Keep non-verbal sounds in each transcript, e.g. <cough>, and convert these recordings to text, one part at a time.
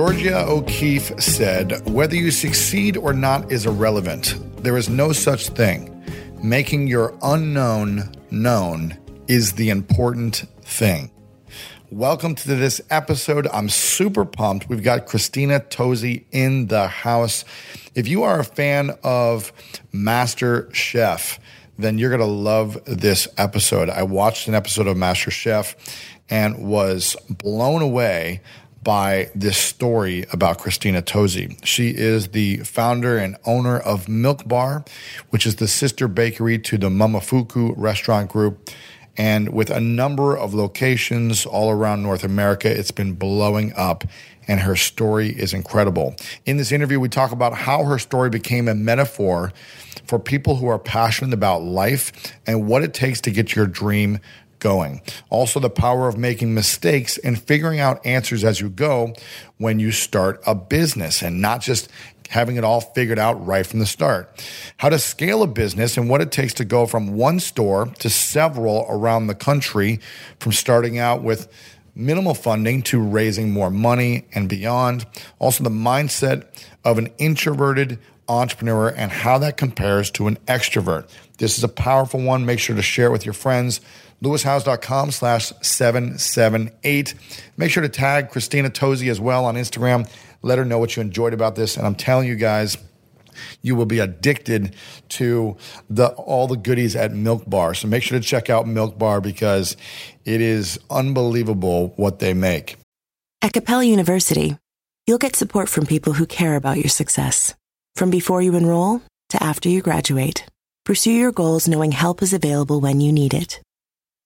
Georgia O'Keeffe said, Whether you succeed or not is irrelevant. There is no such thing. Making your unknown known is the important thing. Welcome to this episode. I'm super pumped. We've got Christina Tosi in the house. If you are a fan of Master Chef, then you're going to love this episode. I watched an episode of Master Chef and was blown away by this story about Christina Tosi. She is the founder and owner of Milk Bar, which is the sister bakery to the Momofuku restaurant group. And with a number of locations all around North America, it's been blowing up. And her story is incredible. In this interview, we talk about how her story became a metaphor for people who are passionate about life and what it takes to get your dream going. Also, the power of making mistakes and figuring out answers as you go when you start a business and not just having it all figured out right from the start. How to scale a business and what it takes to go from one store to several around the country, from starting out with minimal funding to raising more money and beyond. Also, the mindset of an introverted entrepreneur and how that compares to an extrovert. This is a powerful one. Make sure to share it with your friends lewishowes.com slash 778. Make sure to tag Christina Tosi as well on Instagram. Let her know what you enjoyed about this. And I'm telling you guys, you will be addicted to the all the goodies at Milk Bar. So make sure to check out Milk Bar because it is unbelievable what they make. At Capella University, you'll get support from people who care about your success. From before you enroll to after you graduate, pursue your goals knowing help is available when you need it.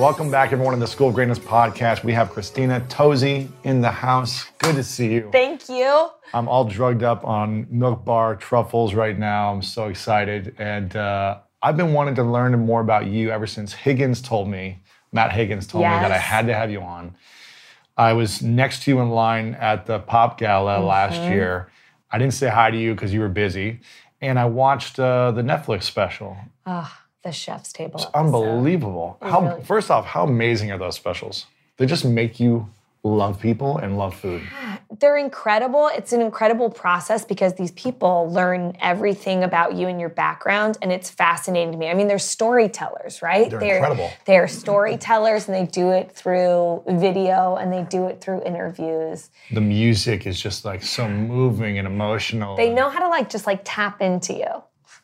Welcome back, everyone, to the School of Greatness podcast. We have Christina Tosi in the house. Good to see you. Thank you. I'm all drugged up on milk bar truffles right now. I'm so excited. And uh, I've been wanting to learn more about you ever since Higgins told me, Matt Higgins told me that I had to have you on. I was next to you in line at the Pop Gala last Mm-hmm. year. I didn't say hi to you because you were busy. And I watched uh, the Netflix special. Oh, the chef's table. episode. Unbelievable. How really- first off, how amazing are those specials? They just make you love people and love food. <sighs> They're incredible. It's an incredible process because these people learn everything about you and your background, and it's fascinating to me. I mean, they're storytellers, right? They're incredible. They're storytellers, and they do it through video and they do it through interviews. The music is just like so moving and emotional. They know how to like just like tap into you,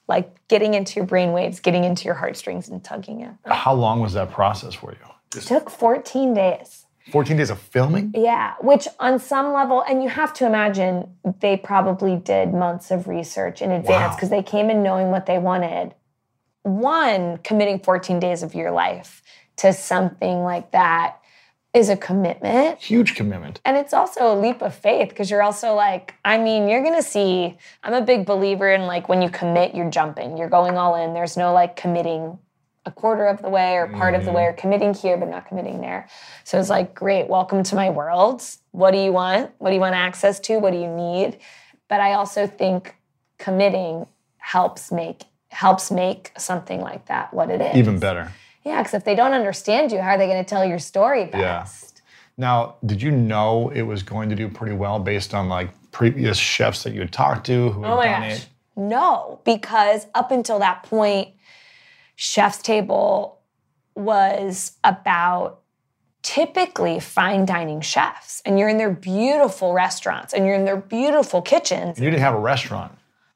like getting into your brain waves, getting into your heartstrings, and tugging it. How long was that process for you? It took 14 days. 14 days of filming? Yeah, which on some level, and you have to imagine they probably did months of research in advance Wow. because they came in knowing what they wanted. One, committing 14 days of your life to something like that is a commitment. Huge commitment. And it's also a leap of faith because you're also like, I mean, you're gonna see. I'm a big believer in like when you commit, you're jumping, you're going all in. There's no like committing a quarter of the way or part of the mm-hmm. way or committing here but not committing there. So it's like, great, welcome to my world. What do you want? What do you want access to? What do you need? But I also think committing helps make helps make something like that what it is. Even better. Yeah, because if they don't understand you, how are they going to tell your story best? Yeah. best? Now, did you know it was going to do pretty well based on like previous chefs that you had talked to who had Oh my done gosh. it? No, because up until that point, Chef's Table was about typically fine dining chefs. And you're in their beautiful restaurants and you're in their beautiful kitchens. And you didn't have a restaurant.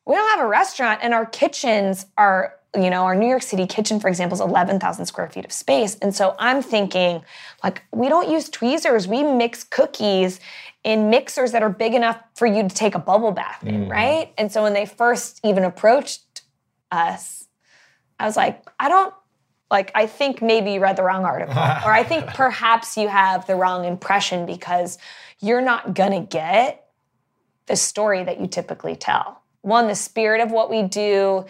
We don't have a restaurant, and our kitchens are, you know, our New York City kitchen, for example, is 11,000 square feet of space. And so I'm thinking, like, we don't use tweezers. We mix cookies in mixers that are big enough for you to take a bubble bath in, mm-hmm. right? And so when they first even approached us, I was like, I don't, like, I think maybe you read the wrong article, <laughs> or I think perhaps you have the wrong impression because you're not gonna get the story that you typically tell. One, the spirit of what we do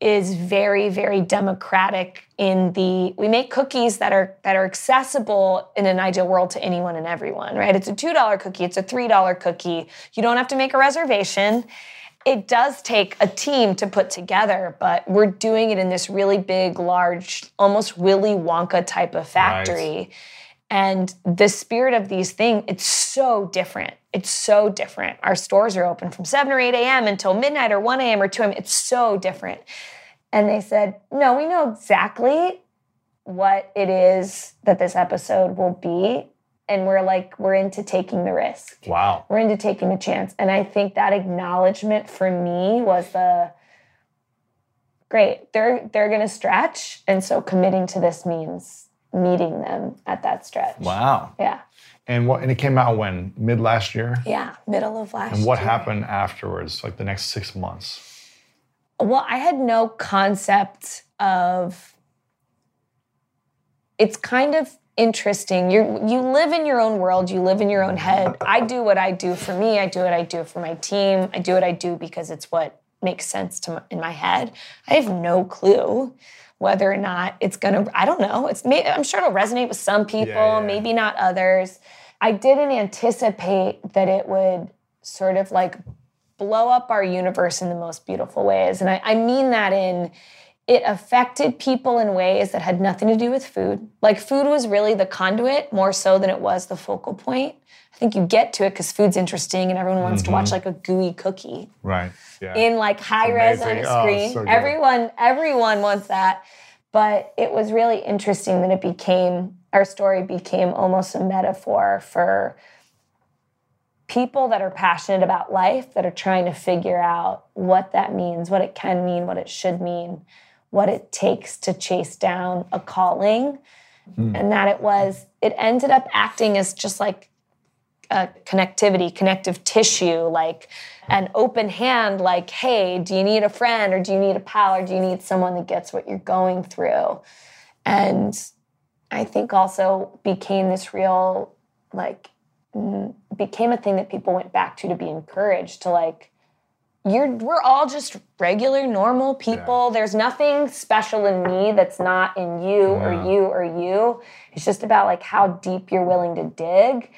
is very, very democratic in the we make cookies that are that are accessible in an ideal world to anyone and everyone, right? It's a $2 cookie, it's a $3 cookie. You don't have to make a reservation. It does take a team to put together, but we're doing it in this really big, large, almost Willy Wonka type of factory. And the spirit of these things, it's so different. It's so different. Our stores are open from 7 or 8 a.m. until midnight or 1 a.m. or 2 a.m. It's so different. And they said, no, we know exactly what it is that this episode will be. And we're like, we're into taking the risk. Wow. We're into taking the chance. And I think that acknowledgement for me was the great. They're they're gonna stretch. And so committing to this means meeting them at that stretch. Wow. Yeah. And what? And it came out when mid last year. Yeah. Middle of last year. And what year. happened afterwards? Like the next six months. Well, I had no concept of it's kind of interesting. You you live in your own world, you live in your own head. I do what I do for me, I do what I do for my team. I do what I do because it's what makes sense to in my head. I have no clue whether or not it's going to I don't know. It's I'm sure it'll resonate with some people, yeah. maybe not others. I didn't anticipate that it would sort of like blow up our universe in the most beautiful ways. And I, I mean that in it affected people in ways that had nothing to do with food. Like food was really the conduit more so than it was the focal point. I think you get to it because food's interesting and everyone wants to watch mm-hmm. like a gooey cookie Right. Yeah. in like high res on a. Oh, screen. so everyone, everyone wants that. But it was really interesting that it became our story became almost a metaphor for people that are passionate about life that are trying to figure out what that means, what it can mean, what it should mean, what it takes to chase down a calling. Hmm. And that it was, it ended up acting as just like a connectivity, connective tissue, like an open hand, like, hey, do you need a friend or do you need a pal or do you need someone that gets what you're going through? And I think also became this real, like, became a thing that people went back to to be encouraged to like, you're we're all just regular normal people. There's nothing special in me that's not in you or you or you. It's just about like how deep you're willing to dig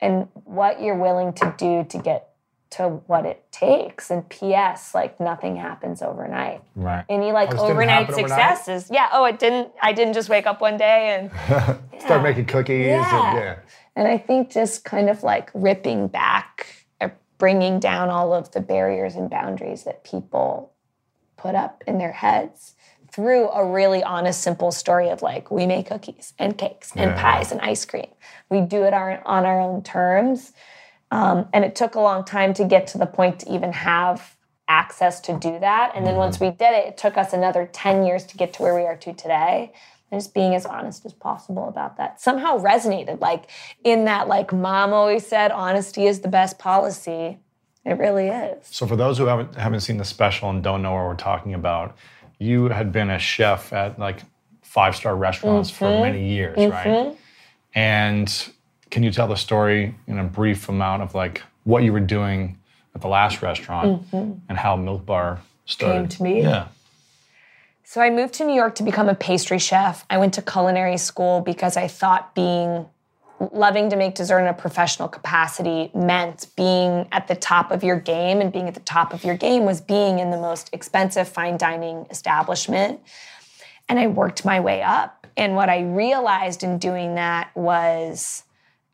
and what you're willing to do to get to what it takes and ps like nothing happens overnight right. any oh, like Oh, overnight happen overnight? successes yeah oh it didn't i didn't just wake up one day and <laughs> Start making cookies. Yeah. And, yeah. and I think just kind of like ripping back, or bringing down all of the barriers and boundaries that people put up in their heads through a really honest, simple story of like, we make cookies and cakes and Yeah. pies and ice cream. We do it our, on our own terms. Um, and it took a long time to get to the point to even have access to do that. And then once we did it, it took us another 10 years to get to where we are to today. And just being as honest as possible about that somehow resonated. Like in that, like mom always said, honesty is the best policy. It really is. So for those who haven't haven't seen the special and don't know what we're talking about, you had been a chef at like five star restaurants for Mm-hmm. many years, right? And can you tell the story in a brief amount of like what you were doing at the last restaurant and how Milk Bar started? Mm-hmm. to me. Yeah. So I moved to New York to become a pastry chef. I went to culinary school because I thought being loving to make dessert in a professional capacity meant being at the top of your game and being at the top of your game was being in the most expensive fine dining establishment. And I worked my way up. And what I realized in doing that was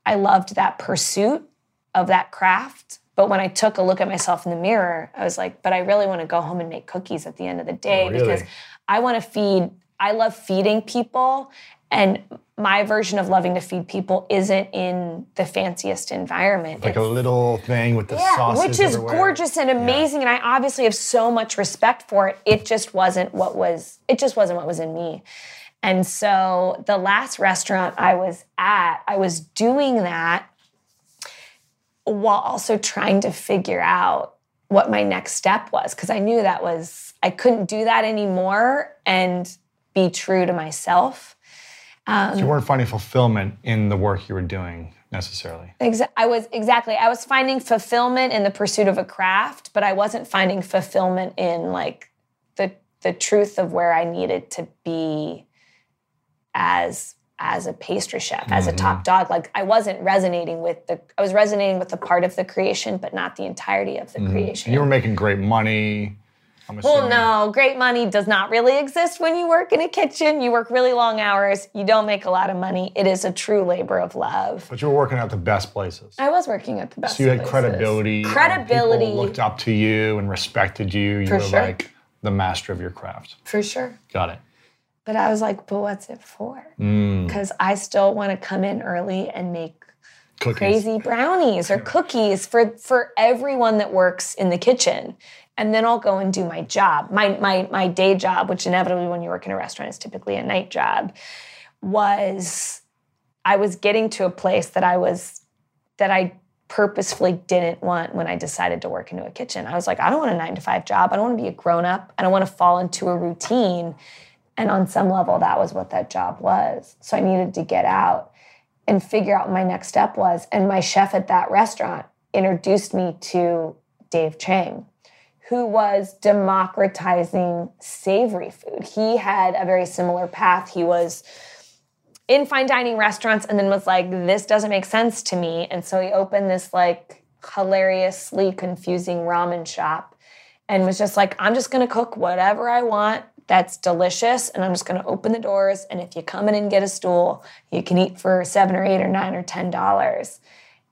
I loved that pursuit of that craft. But when I took a look at myself in the mirror, I was like, but I really want to go home and make cookies at the end of the day Oh, really? because I want to feed, I love feeding people. And my version of loving to feed people isn't in the fanciest environment. Like a little thing with the yeah, sauces which is everywhere. gorgeous and amazing, and I obviously have so much respect for it. It just wasn't what was. It just wasn't what was in me. And so the last restaurant I was at, I was doing that while also trying to figure out what my next step was because I knew that was I couldn't do that anymore and be true to myself. So you weren't finding fulfillment in the work you were doing necessarily. Exa- I was exactly. I was finding fulfillment in the pursuit of a craft, but I wasn't finding fulfillment in like the the truth of where I needed to be as as a pastry chef, as a top mm-hmm. dog. Like I wasn't resonating with the. I was resonating with the part of the creation, but not the entirety of the mm-hmm. creation. You were making great money. Well, no, great money does not really exist when you work in a kitchen. You work really long hours. You don't make a lot of money. It is a true labor of love. But you were working at the best places. I was working at the best. So you had places. credibility. Credibility. People looked up to you and respected you. You For were sure. like the master of your craft. for sure. Got it. But I was like, but what's it for? Mm. Because I still want to come in early and make Cookies. crazy brownies or cookies for for everyone that works in the kitchen. And then I'll go and do my job. My my my day job, which inevitably when you work in a restaurant is typically a night job, was I was getting to a place that I was that I purposefully didn't want when I decided to work into a kitchen. I was like, I don't want a nine to five job. I don't want to be a grown up. I don't want to fall into a routine. And on some level, that was what that job was. So I needed to get out and figure out my next step was. And my chef at that restaurant introduced me to Dave Chang, who was democratizing savory food. He had a very similar path. He was in fine dining restaurants and then was like, this doesn't make sense to me. And so he opened this like hilariously confusing ramen shop and was just like, I'm just gonna cook whatever I want that's delicious and I'm just gonna open the doors. And if you come in and get a stool, you can eat for seven or eight or nine or ten dollars.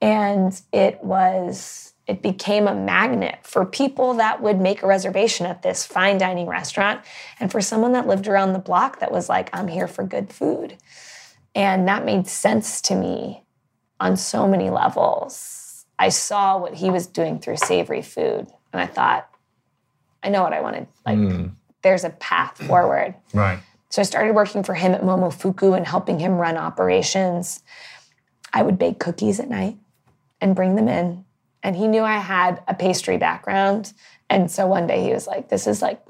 And it was, it became a magnet for people that would make a reservation at this fine dining restaurant and for someone that lived around the block that was like, I'm here for good food. And that made sense to me on so many levels. I saw what he was doing through savory food, and I thought, I know what I wanted. Like, hmm. there's a path forward. Right. So I started working for him at Momofuku and helping him run operations. I would bake cookies at night and bring them in. And he knew I had a pastry background. And so one day he was like, This is like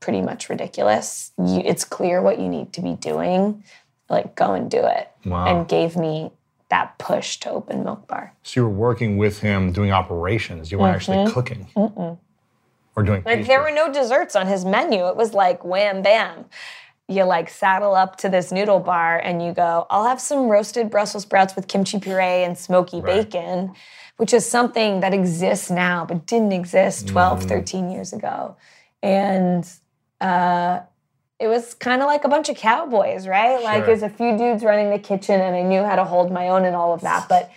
pretty much ridiculous. You, it's clear what you need to be doing. Like, go and do it. Wow. And gave me that push to open Milk Bar. So you were working with him doing operations. You weren't actually cooking. Or doing Mm-hmm. Like pastry. there were no desserts on his menu. It was like wham bam. You like saddle up to this noodle bar and you go, I'll have some roasted Brussels sprouts with kimchi puree and smoky Right. bacon, which is something that exists now but didn't exist 12, 13 years ago. And uh, it was kind of like a bunch of cowboys, right? Like there's a few dudes running the kitchen and I knew how to hold my own and all of that. But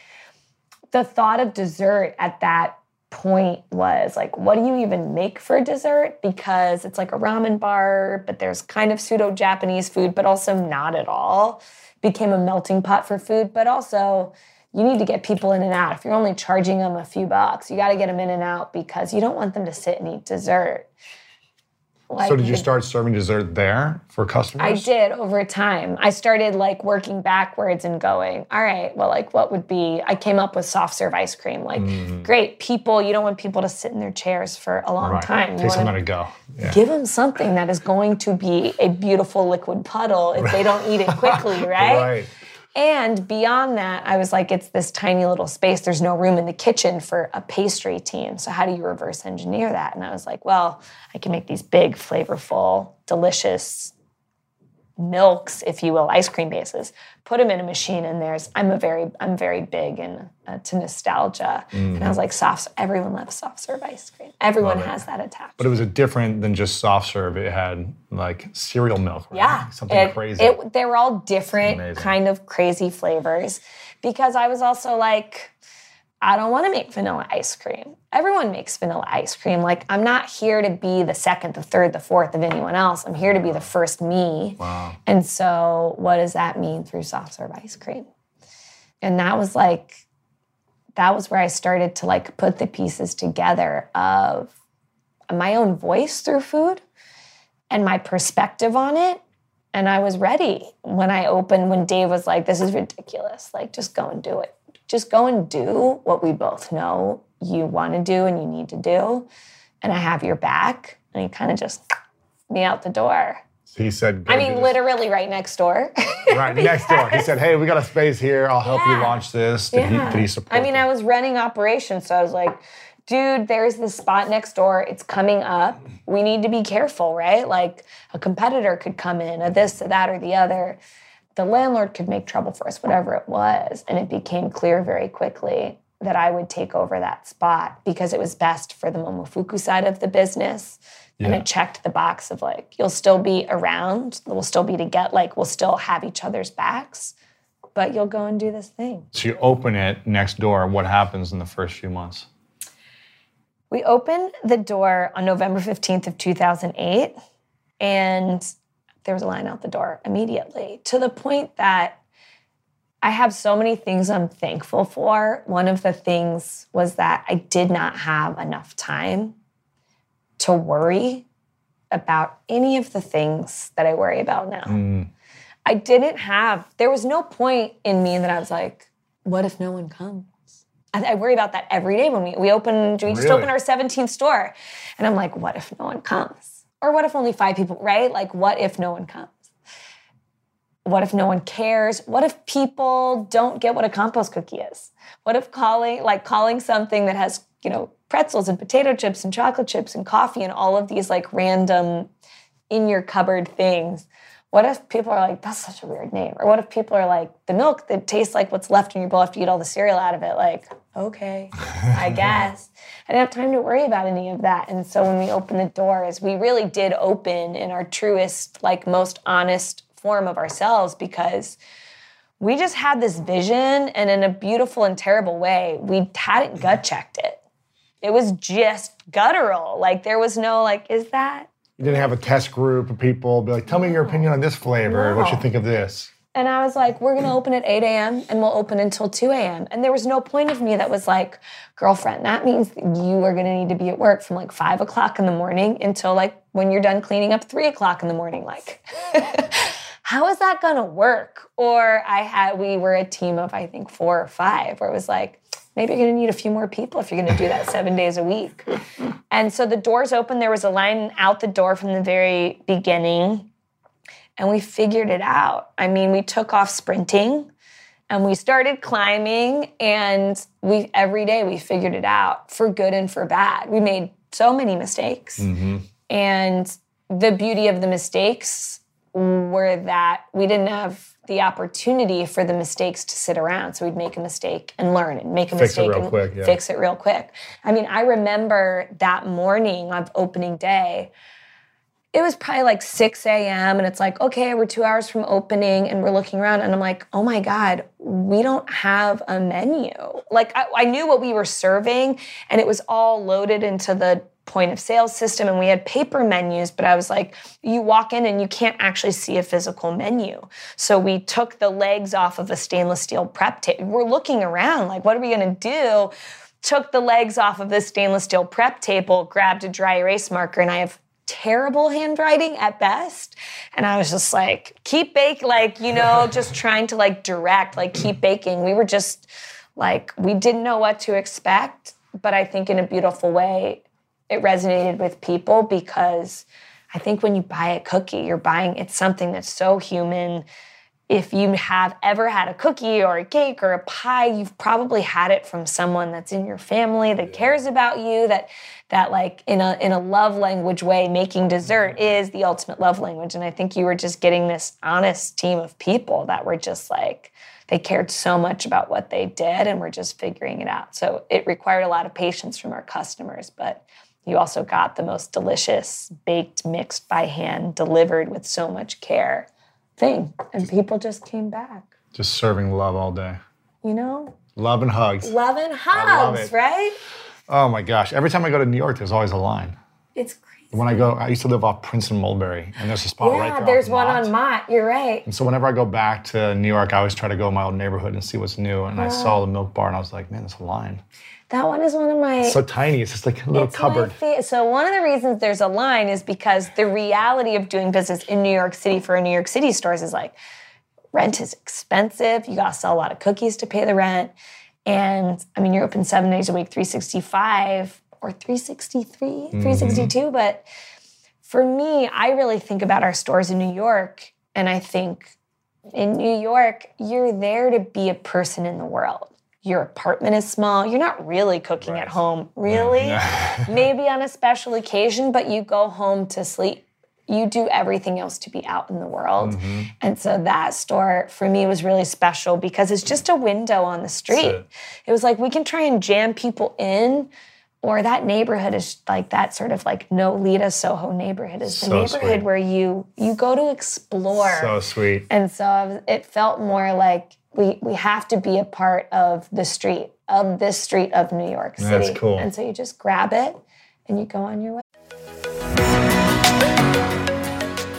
the thought of dessert at that point was like, what do you even make for dessert? Because it's like a ramen bar, but there's kind of pseudo Japanese food, but also not at all. Became a melting pot for food, but also you need to get people in and out. If you're only charging them a few bucks, you got to get them in and out because you don't want them to sit and eat dessert. Like, so did you start serving dessert there for customers? I did over time. I started like working backwards and going, all right, well, like what would be, I came up with soft serve ice cream. Like, mm-hmm. great, people, you don't want people to sit in their chairs for a long Right. time. You Take something to go. Yeah. give them something that is going to be a beautiful liquid puddle if they don't eat it <laughs> quickly, right? Right. And beyond that, I was like, it's this tiny little space. There's no room in the kitchen for a pastry team. So, how do you reverse engineer that? And I was like, well, I can make these big, flavorful, delicious milks, if you will, ice cream bases. Put them in a machine, and there's. I'm a very, I'm very big in uh, to nostalgia, and I was like, soft. Everyone loves soft serve ice cream. Everyone has that attached. But it was a different than just soft serve. It had like cereal milk. Right? Yeah, Something it- crazy. It, they were all different, Amazing. kind of crazy flavors. Because I was also like, I don't want to make vanilla ice cream. Everyone makes vanilla ice cream. Like, I'm not here to be the second, the third, the fourth of anyone else. I'm here to be the first me. Wow. And so, what does that mean through soft serve ice cream? And that was like, that was where I started to like put the pieces together of my own voice through food and my perspective on it. And I was ready when I opened, when Dave was like, this is ridiculous. Like, just go and do it. Just go and do what we both know you want to do and you need to do. And I have your back. And he kind of just <sniffs> me out the door. He said, I mean, literally right next door. <laughs> right next door. He said, "Hey, we got a space here. I'll help you launch this." Did he? Did he support? I mean? I was running operations, so I was like, dude, there's this spot next door. It's coming up. We need to be careful, right? Like a competitor could come in, a this, a that, or the other. The landlord could make trouble for us, whatever it was. And it became clear very quickly that I would take over that spot because it was best for the Momofuku side of the business. And Yeah. it checked the box of like, you'll still be around, we'll still be to get, like, we'll still have each other's backs, but you'll go and do this thing. So you open it next door. What happens in the first few months? We opened the door on November 15th of 2008 and there was a line out the door immediately to the point that I have so many things I'm thankful for. One of the things was that I did not have enough time to worry about any of the things that I worry about now. Mm. I didn't have, there was no point in me that I was like, what if no one comes? I, I worry about that every day when we, we open, we just Really? opened our 17th store. And I'm like, what if no one comes? Or what if only five people, right? Like, what if no one comes? What if no one cares? What if people don't get what a compost cookie is? What if calling, like calling something that has, you know, pretzels and potato chips and chocolate chips and coffee and all of these like random in your cupboard things. What if people are like, that's such a weird name? Or what if people are like, the milk that tastes like what's left in your bowl after you eat all the cereal out of it? Like, okay, I <laughs> guess. I didn't have time to worry about any of that. And so when we opened the doors, we really did open in our truest, like most honest form of ourselves because we just had this vision and in a beautiful and terrible way, we hadn't gut checked it. It was just guttural. Like there was no like, is that You didn't have a test group of people be like, "Tell me your opinion on this flavor. What you think of this?" And I was like, we're gonna open at 8 a.m. and we'll open until 2 a.m. And there was no point of me that was like, girlfriend, that means that you are gonna need to be at work from like five o'clock in the morning until like when you're done cleaning up three o'clock in the morning. Like, <laughs> how is that gonna work? Or I had, we were a team of, I think, four or five, where it was like, maybe you're gonna need a few more people if you're gonna do that <laughs> seven days a week. And so the doors open, there was a line out the door from the very beginning and we figured it out. I mean, we took off sprinting and we started climbing and we every day we figured it out for good and for bad. We made so many mistakes. Mm-hmm. And the beauty of the mistakes were that we didn't have the opportunity for the mistakes to sit around. So we'd make a mistake and learn and make a Fix mistake and quick, yeah. fix it real quick. I mean, I remember that morning of opening day it was probably like 6 a.m. and it's like, okay, we're two hours from opening and we're looking around and I'm like, oh my God, we don't have a menu. Like I, I knew what we were serving and it was all loaded into the point of sale system and we had paper menus, but I was like, you walk in and you can't actually see a physical menu. So we took the legs off of a stainless steel prep table. We're looking around like, what are we gonna do? Took the legs off of this stainless steel prep table, grabbed a dry erase marker, and I have terrible handwriting at best. And I was just like, keep baking, like, you know, <laughs> just trying to like direct, like, keep baking. We were just like, we didn't know what to expect, but I think in a beautiful way, it resonated with people because I think when you buy a cookie, you're buying it's something that's so human. If you have ever had a cookie or a cake or a pie, you've probably had it from someone that's in your family that cares about you, that that like in a in a love language way, making dessert mm-hmm. is the ultimate love language. And I think you were just getting this honest team of people that were just like they cared so much about what they did and were just figuring it out. So it required a lot of patience from our customers, but you also got the most delicious, baked, mixed by hand, delivered with so much care thing. And people just came back, Just serving love all day. you know? Love and hugs. Love and hugs, right? Oh my gosh. Every time I go to New York, there's always a line. It's crazy. When I go, I used to live off Princeton Mulberry, and there's a spot right Yeah, there's one Mott. on Mott. You're right. And so whenever I go back to New York, I always try to go in my old neighborhood and see what's new. And I saw the milk bar, and I was like, man, there's a line. That one is one of my. So tiny. It's just like a little cupboard. so one of the reasons there's a line is because the reality of doing business in New York City for a New York City stores is like rent is expensive. You gotta sell a lot of cookies to pay the rent. And I mean, you're open seven days a week, 365 or 363, Mm-hmm. 362. But for me, I really think about our stores in New York and I think in New York, you're there to be a person in the world. Your apartment is small. You're not really cooking at home, really. <laughs> Maybe on a special occasion, but you go home to sleep. You do everything else to be out in the world. Mm-hmm. And so that store for me was really special because it's just a window on the street. it. It was like we can try and jam people in, or that neighborhood is like that sort of like Nolita Soho neighborhood is the So neighborhood sweet. where you you go to explore. So sweet. And so it felt more like we we have to be a part of the street of this street of New York City. That's cool. And so you just grab it and you go on your way.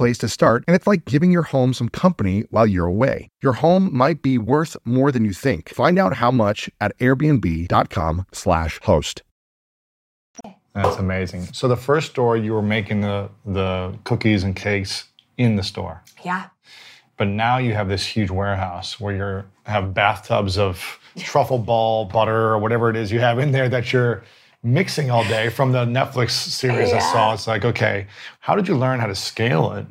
place to start, and it's like giving your home some company while you're away. Your home might be worth more than you think. Find out how much at airbnb.com/slash host. That's amazing. So the first store, you were making the the cookies and cakes in the store, Yeah. but now you have this huge warehouse where you have bathtubs of <laughs> truffle ball butter or whatever it is you have in there that you're mixing all day from the Netflix series I saw. It's like, okay, how did you learn how to scale it?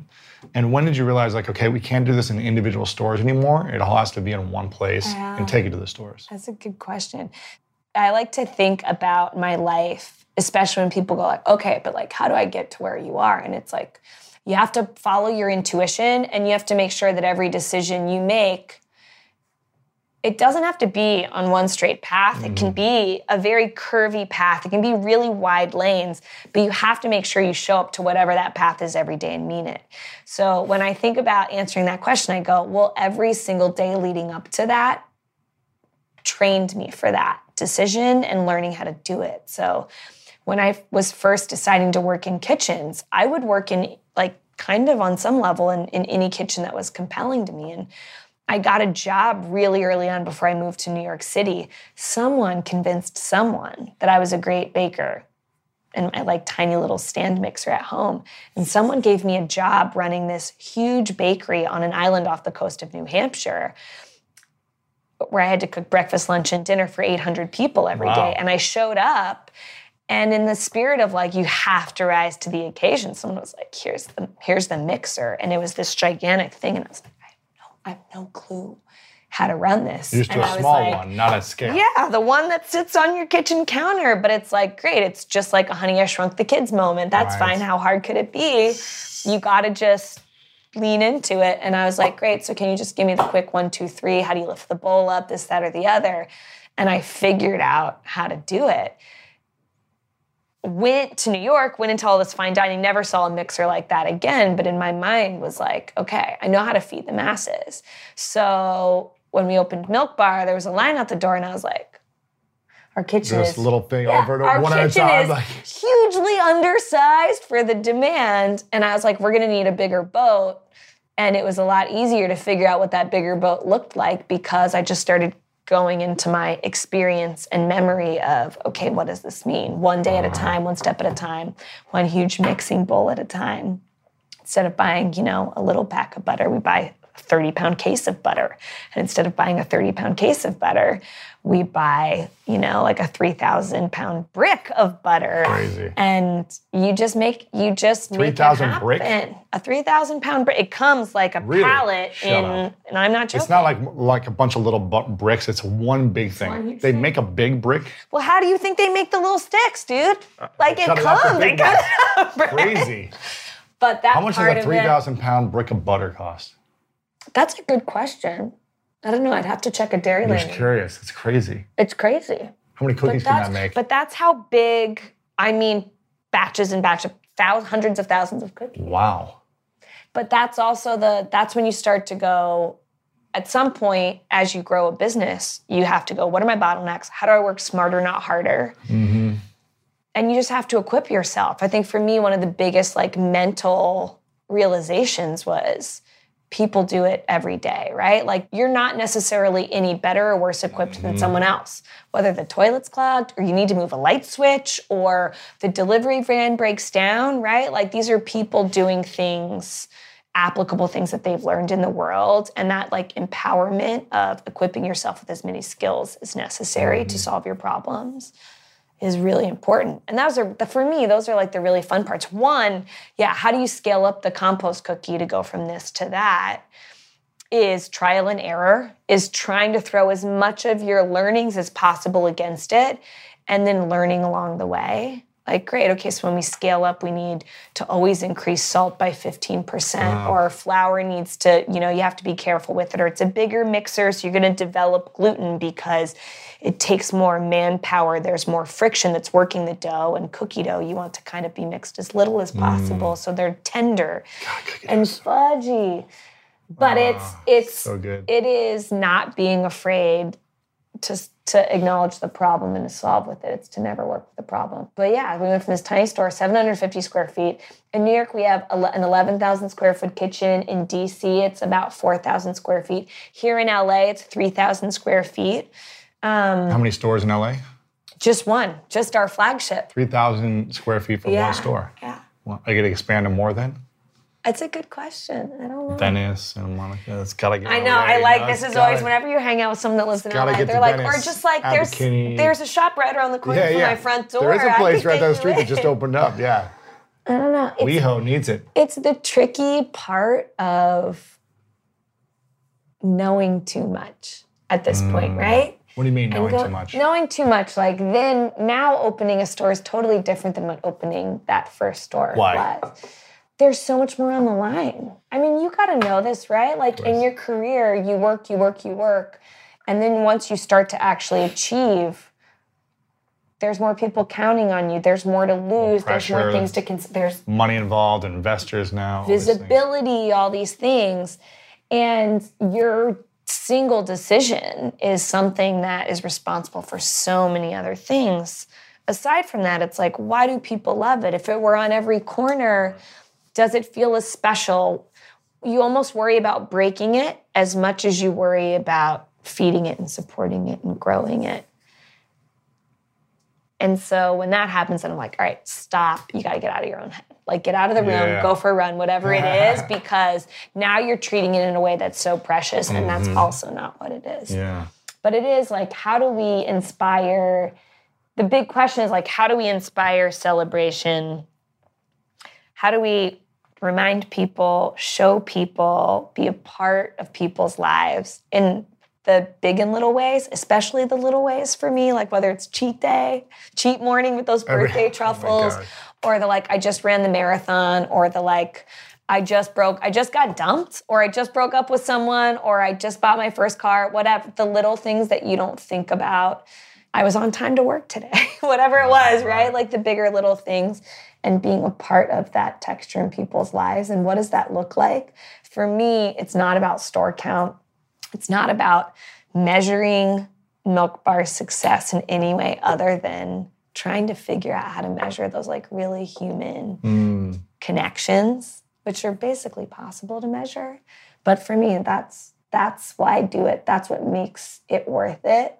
And when did you realize, like, okay, we can't do this in individual stores anymore? It all has to be in one place and take it to the stores. That's a good question. I like to think about my life, especially when people go like, okay, but like how do I get to where you are? And it's like you have to follow your intuition and you have to make sure that every decision you make it doesn't have to be on one straight path. It can mm-hmm. be a very curvy path. It can be really wide lanes, but you have to make sure you show up to whatever that path is every day and mean it. So when I think about answering that question, I go, well, every single day leading up to that trained me for that decision and learning how to do it. So when I was first deciding to work in kitchens, I would work in like kind of on some level in, in any kitchen that was compelling to me. And I got a job really early on before I moved to New York City. Someone convinced someone that I was a great baker and I like tiny little stand mixer at home. And someone gave me a job running this huge bakery on an island off the coast of New Hampshire where I had to cook breakfast, lunch, and dinner for 800 people every day. Wow. And I showed up, and in the spirit of like, you have to rise to the occasion, someone was like, here's the here's the mixer. And it was this gigantic thing. And I was like, I have no, I have no clue how to run this. You're just and a small like, one, not a scale. yeah, the one that sits on your kitchen counter, but it's like great. It's just like a honey I shrunk the kids moment. That's Right. fine. How hard could it be? You gotta just lean into it. And I was like, great. So can you just give me the quick one, two, three? How do you lift the bowl up? This, that, or the other? And I figured out how to do it. Went to New York, went into all this fine dining, never saw a mixer like that again. But in my mind was like, okay, I know how to feed the masses. So when we opened Milk Bar, there was a line out the door, and I was like, our kitchen This is little thing yeah, over to one at a kitchen time. is Like, hugely undersized for the demand. And I was like, we're gonna need a bigger boat. And it was a lot easier to figure out what that bigger boat looked like because I just started going into my experience and memory of, okay, what does this mean? One day at a time, one step at a time, one huge mixing bowl at a time. Instead of buying, you know, a little pack of butter, we buy 30 pound case of butter. And instead of buying a 30 pound case of butter, we buy, you know, like a 3,000 pound brick of butter. Crazy. And you just make, you just 3,000 brick? A 3,000 pound brick. It comes like a Really? pallet Shut in, up. and I'm not joking. It's not like like a bunch of little bricks. It's one big thing. one they thing. make a big brick. well, how do you think they make the little sticks, dude? Uh, like it it comes, it comes out. Crazy. <laughs> But that How much does a three thousand pound brick of butter cost? That's a good question. I don't know. I'd have to check a dairy I'm just curious. It's crazy. It's crazy. How many cookies can that make? But that's how big. I mean, batches and batches, thousands, hundreds of thousands of cookies. wow. But that's also the. That's when you start to go. At some point, as you grow a business, you have to go. What are my bottlenecks? How do I work smarter, not harder? Mm-hmm. and you just have to equip yourself. I think for me, one of the biggest like mental realizations was people do it every day, right? Like you're not necessarily any better or worse equipped than mm-hmm. someone else. Whether the toilet's clogged or you need to move a light switch or the delivery van breaks down, right? Like these are people doing things applicable things that they've learned in the world and that like empowerment of equipping yourself with as many skills as necessary to mm-hmm. solve your problems is really important. And those are for me, those are like the really fun parts. One, yeah, how do you scale up the compost cookie to go from this to that? Is trial and error, is trying to throw as much of your learnings as possible against it and then learning along the way. Like, great, okay, so when we scale up, we need to always increase salt by 15%, or flour needs to, you know, you have to be careful with it, or it's a bigger mixer, so you're gonna develop gluten because it takes more manpower. There's more friction that's working the dough, and cookie dough, you want to kind of be mixed as little as possible so they're tender and fudgy. But it's it's so good. it is not being afraid to to acknowledge the problem and to solve with it. It's to never work with the problem. But yeah, we went from this tiny store, 750 square feet. In New York, we have an 11,000 square foot kitchen. In DC, it's about 4,000 square feet. Here in LA, it's 3,000 square feet. Um, How many stores in LA? Just one, just our flagship. Three thousand square feet for Yeah. one store. Yeah. Well, I get to expand to more then. It's a good question. I don't know. Dennis and Monica. It's gotta get. I know. I like this. Is always whenever you hang out with someone that lives in LA, they're like, or just like there's Abercrombie. there's a shop right around the corner Yeah, from yeah. my front door. There is a place right down the street that just opened up. Yeah. I don't know. It's, WeHo needs it. it's the tricky part of knowing too much at this point, mm. right? What do you mean knowing go- too much? Knowing too much, like then now opening a store is totally different than what opening that first store Why? was. There's so much more on the line. I mean, you got to know this, right? Like in your career, you work, you work, you work. And then once you start to actually achieve, there's more people counting on you. There's more to lose. There's more things to consider. There's Money involved, investors now. visibility, all these things. And your single decision is something that is responsible for so many other things. Aside from that, it's like, why do people love it? If it were on every corner, does it feel as special? You almost worry about breaking it as much as you worry about feeding it and supporting it and growing it. And so when that happens, then I'm like, all right, stop. You got to get out of your own head. Like, get out of the room, Yeah. go for a run, whatever it <laughs> is, because now you're treating it in a way that's so precious, and that's mm-hmm. also not what it is. Yeah. But it is like, how do we inspire? The big question is like, how do we inspire celebration? How do we remind people, show people, be a part of people's lives in the big and little ways, especially the little ways for me, like whether it's cheat day, cheat morning with those oh, <laughs> oh birthday oh truffles, God. or the like, I just ran the marathon, or the like, I just broke, I just got dumped, or I just broke up with someone, or I just bought my first car, whatever, the little things that you don't think about. I was on time to work today, <laughs> whatever it was, right? Like the bigger little things and being a part of that texture in people's lives. And what does that look like? For me, it's not about store count. It's not about measuring Milk Bar success in any way other than trying to figure out how to measure those like really human mm. connections, which are basically possible to measure. But for me, that's that's why I do it. That's what makes it worth it.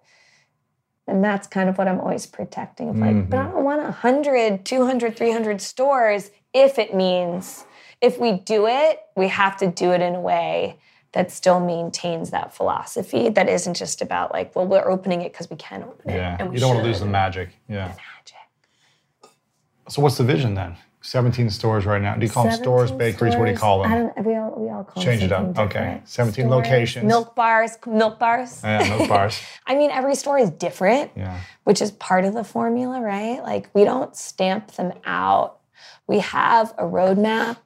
And that's kind of what I'm always protecting. Of like, but I mm-hmm. don't want 100, 200, 300 stores if it means if we do it, we have to do it in a way that still maintains that philosophy that isn't just about like, well, we're opening it because we can open it. Yeah. You don't want to lose the magic. Yeah. Magic. So what's the vision then? 17 stores right now. Do you call them stores, 17 bakeries? What do you call them? I don't. We all we all call Change them it up. something Okay. 17 Stores, locations. Milk bars, milk bars. Yeah, milk <laughs> bars. I mean, every store is different, Yeah. which is part of the formula, right? Like we don't stamp them out. We have a roadmap,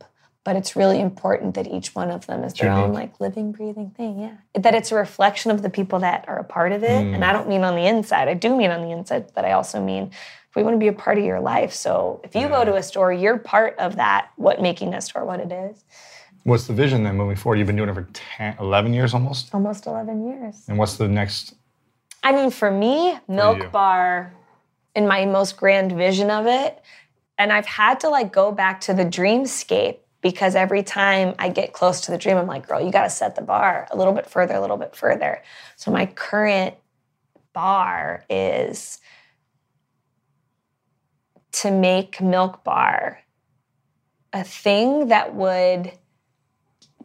but it's really important that each one of them is their own like living, breathing thing. Yeah. That it's a reflection of the people that are a part of it. Mm. And I don't mean on the inside. I do mean on the inside, but I also mean we want to be a part of your life. So if you go to a store, you're part of that, what making that store what it is. What's the vision then moving forward? You've been doing it for 10, 11 years almost. Almost 11 years. And what's the next? I mean, for me, Milk you. Bar, in my most grand vision of it, and I've had to like go back to the dreamscape because every time I get close to the dream, I'm like, girl, you got to set the bar a little bit further, a little bit further. So my current bar is to make Milk Bar a thing that would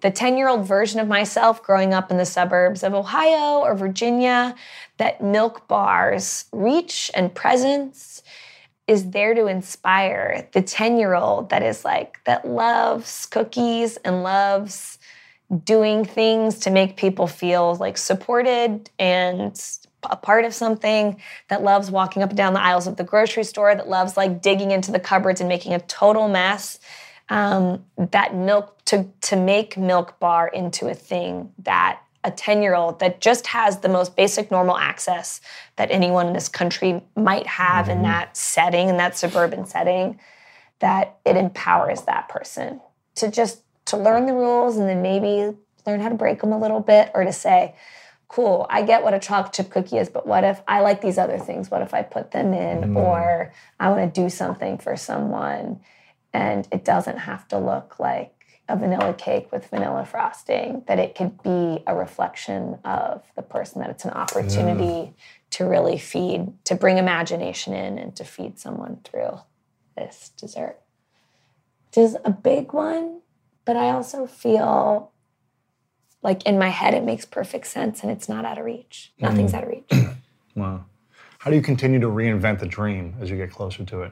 the 10 year old version of myself growing up in the suburbs of Ohio or Virginia, that milk bars reach and presence is there to inspire the 10 year old that is like, that loves cookies and loves doing things to make people feel like supported and a part of something that loves walking up and down the aisles of the grocery store that loves like digging into the cupboards and making a total mess um, that milk to to make milk bar into a thing that a 10 year old that just has the most basic normal access that anyone in this country might have in that setting in that suburban setting that it empowers that person to just to learn the rules and then maybe learn how to break them a little bit or to say cool i get what a chocolate chip cookie is but what if i like these other things? What if i put them in mm. or i want to do something for someone? And it doesn't have to look like a vanilla cake with vanilla frosting that it could be a reflection of the person that it's an opportunity to really feed to bring imagination in and to feed someone through this dessert. Which is a big one but i also feel like in my head it makes perfect sense and it's not out of reach nothing's out of reach <clears throat> Wow. How do you continue to reinvent the dream as you get closer to it?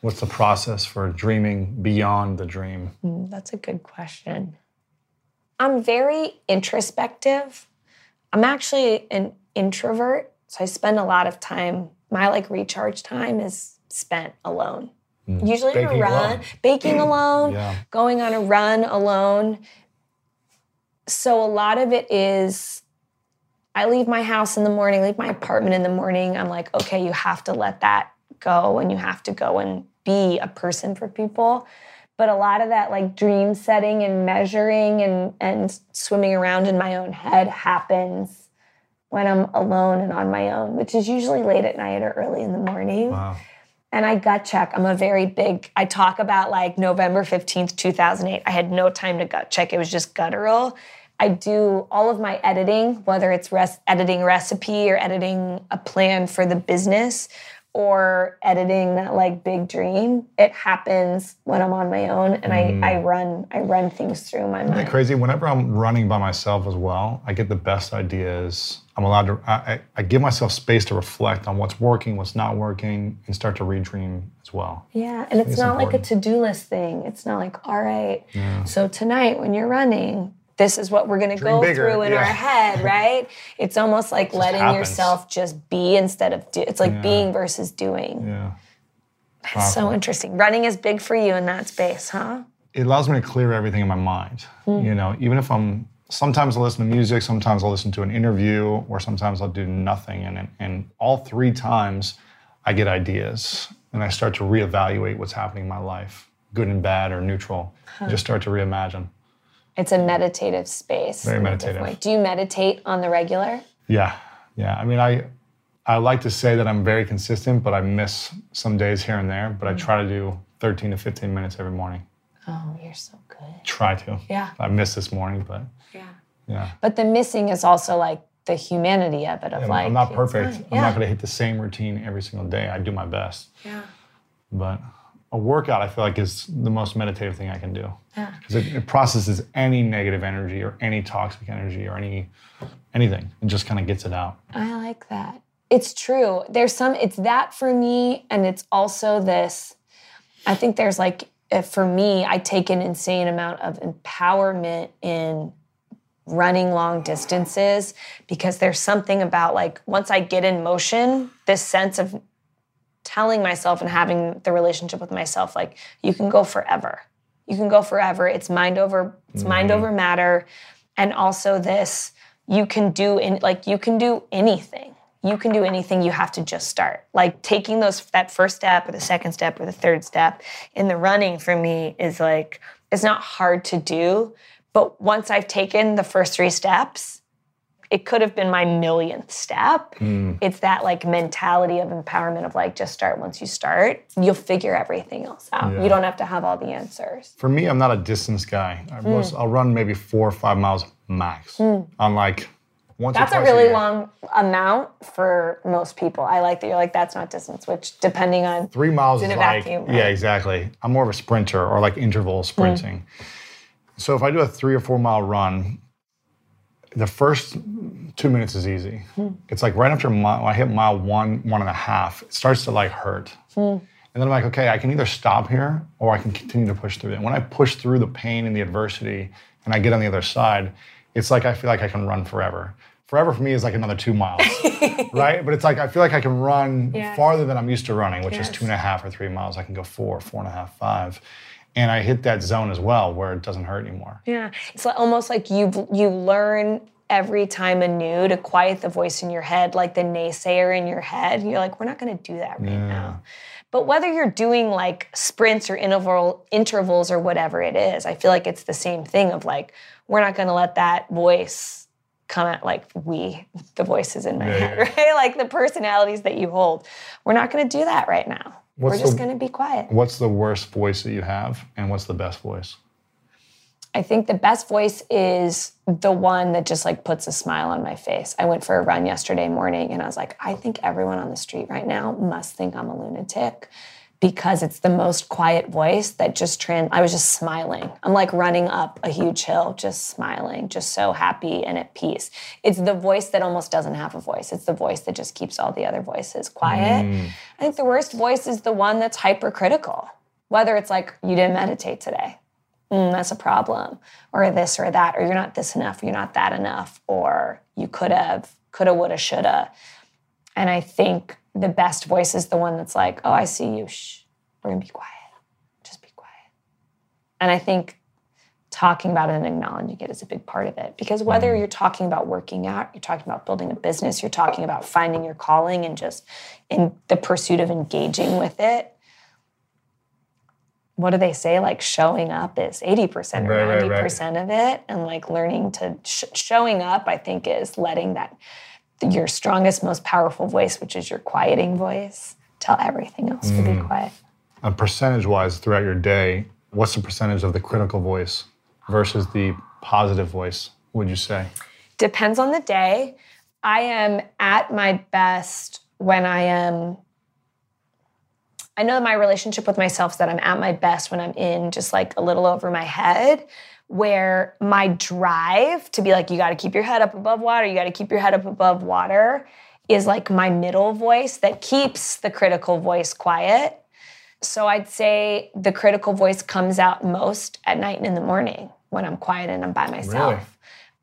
What's the process for dreaming beyond the dream? Mm, That's a good question. I'm very introspective. I'm actually an introvert, so I spend a lot of time. My like recharge time is spent alone. Usually on a Baking run, alone. baking alone, <clears throat> Yeah. going on a run alone. So a lot of it is I leave my house in the morning, leave my apartment in the morning. I'm like, okay, you have to let that go and you have to go and be a person for people. But a lot of that like dream setting and measuring and and swimming around in my own head happens when I'm alone and on my own, which is usually late at night or early in the morning Wow. And I gut check. I'm a very big, I talk about like November 15th, 2008. I had no time to gut check. It was just guttural. I do all of my editing, whether it's res- editing recipe or editing a plan for the business or editing that like big dream. It happens when I'm on my own and I, I mm. run I run things through my Isn't mind. crazy? Whenever I'm running by myself as well, I get the best ideas. I'm allowed to, I, I, I give myself space to reflect on what's working, what's not working, and start to redream as well. Yeah, and it's it's not like a to-do list thing. It's not like, all right, so tonight when you're running, this is what we're gonna go bigger, through in yeah. our head, <laughs> right? It's almost like letting happens. yourself just be instead of do. It's like Yeah. being versus doing. Yeah. It's so interesting. Running is big for you in that space, huh? it allows me to clear everything in my mind. Hmm. You know, even if I'm sometimes I'll listen to music, sometimes I'll listen to an interview, or sometimes I'll do nothing. And and all three times I get ideas and I start to reevaluate what's happening in my life, good and bad or neutral. Just start to reimagine. It's a meditative space. Very in a different meditative. Do you meditate on the regular? Yeah, yeah. I mean, I I like to say that I'm very consistent, but I miss some days here and there. But I try to do 13 to 15 minutes every morning. Oh, you're so good. Try to. Yeah. I missed this morning, but Yeah. yeah. But the missing is also like the humanity of it. Of I'm, like I'm not perfect. fine. I'm not going to hit the same routine every single day. I do my best, Yeah. but a workout, I feel like, is the most meditative thing I can do. Because it, it processes any negative energy or any toxic energy or any anything. It just kind of gets it out. I like that. It's true. There's some, it's that for me, and it's also this. I think there's like, uh, for me, I take an insane amount of empowerment in running long distances because there's something about like, once I get in motion, this sense of telling myself and having the relationship with myself, like, you can go forever. You can go forever. It's mind over, it's mind mm-hmm. over matter. And also this, you can do in like you can do anything you can do anything you have to just start like taking those that first step or the second step or the third step in the running for me is like it's not hard to do but once i've taken the first three steps it could have been my millionth step mm. it's that like mentality of empowerment of like just start once you start you'll figure everything else out Yeah. you don't have to have all the answers For me, I'm not a distance guy. I mm. most, I'll run maybe four or five miles max mm. on like once That's a really year. long amount for most people. I like that you're like, that's not distance, which depending on Three miles In a like, vacuum, yeah, exactly. I'm more of a sprinter or like interval sprinting. So if I do a three or four mile run, the first two minutes is easy. Hmm. It's like right after mile, I hit mile one, one and a half, it starts to like hurt. Hmm. And then I'm like, okay, I can either stop here or I can continue to push through it. When I push through the pain and the adversity and I get on the other side, it's like I feel like I can run forever. Forever for me is like another two miles, <laughs> right? But it's like I feel like I can run Yes. farther than I'm used to running, which is two and a half or three miles. I can go four, four and a half, five. And I hit that zone as well where it doesn't hurt anymore. yeah, it's almost like you you learn every time anew to quiet the voice in your head, like the naysayer in your head. You're like, we're not going to do that right now. But whether you're doing like sprints or interval intervals or whatever it is, I feel like it's the same thing of like, we're not going to let that voice come at like we, the voices in my Yeah, head, yeah. <laughs> right? Like the personalities that you hold. We're not going to do that right now. What's we're just going to be quiet. What's the worst voice that you have, and what's the best voice? I think the best voice is the one that just like puts a smile on my face. I went for a run yesterday morning and I was like, I think everyone on the street right now must think I'm a lunatic because it's the most quiet voice that just trans I was just smiling. I'm like running up a huge hill, just smiling, just so happy and at peace. It's the voice that almost doesn't have a voice. It's the voice that just keeps all the other voices quiet. I think the worst voice is the one that's hypercritical. Whether it's like you didn't meditate today mm, that's a problem, or this or that, or you're not this enough, you're not that enough, or you could have, coulda, woulda, shoulda. And I think the best voice is the one that's like, oh, I see you. Shh, we're gonna be quiet. Just be quiet. And I think talking about it and acknowledging it is a big part of it. Because whether mm-hmm. you're talking about working out, you're talking about building a business, you're talking about finding your calling and just in the pursuit of engaging with it, what do they say? Like showing up is 80% or Right, right, 90% of it. And like learning to sh- showing up, I think, is letting that your strongest, most powerful voice, which is your quieting voice, tell everything else to be quiet. Uh, percentage wise, throughout your day, what's the percentage of the critical voice versus the positive voice, would you say? Depends on the day. I am at my best when I am. I know my relationship with myself is that I'm at my best when I'm in just like a little over my head, where my drive to be like, you got to keep your head up above water, you got to keep your head up above water is like my middle voice that keeps the critical voice quiet. So I'd say the critical voice comes out most at night and in the morning when I'm quiet and I'm by myself. Really?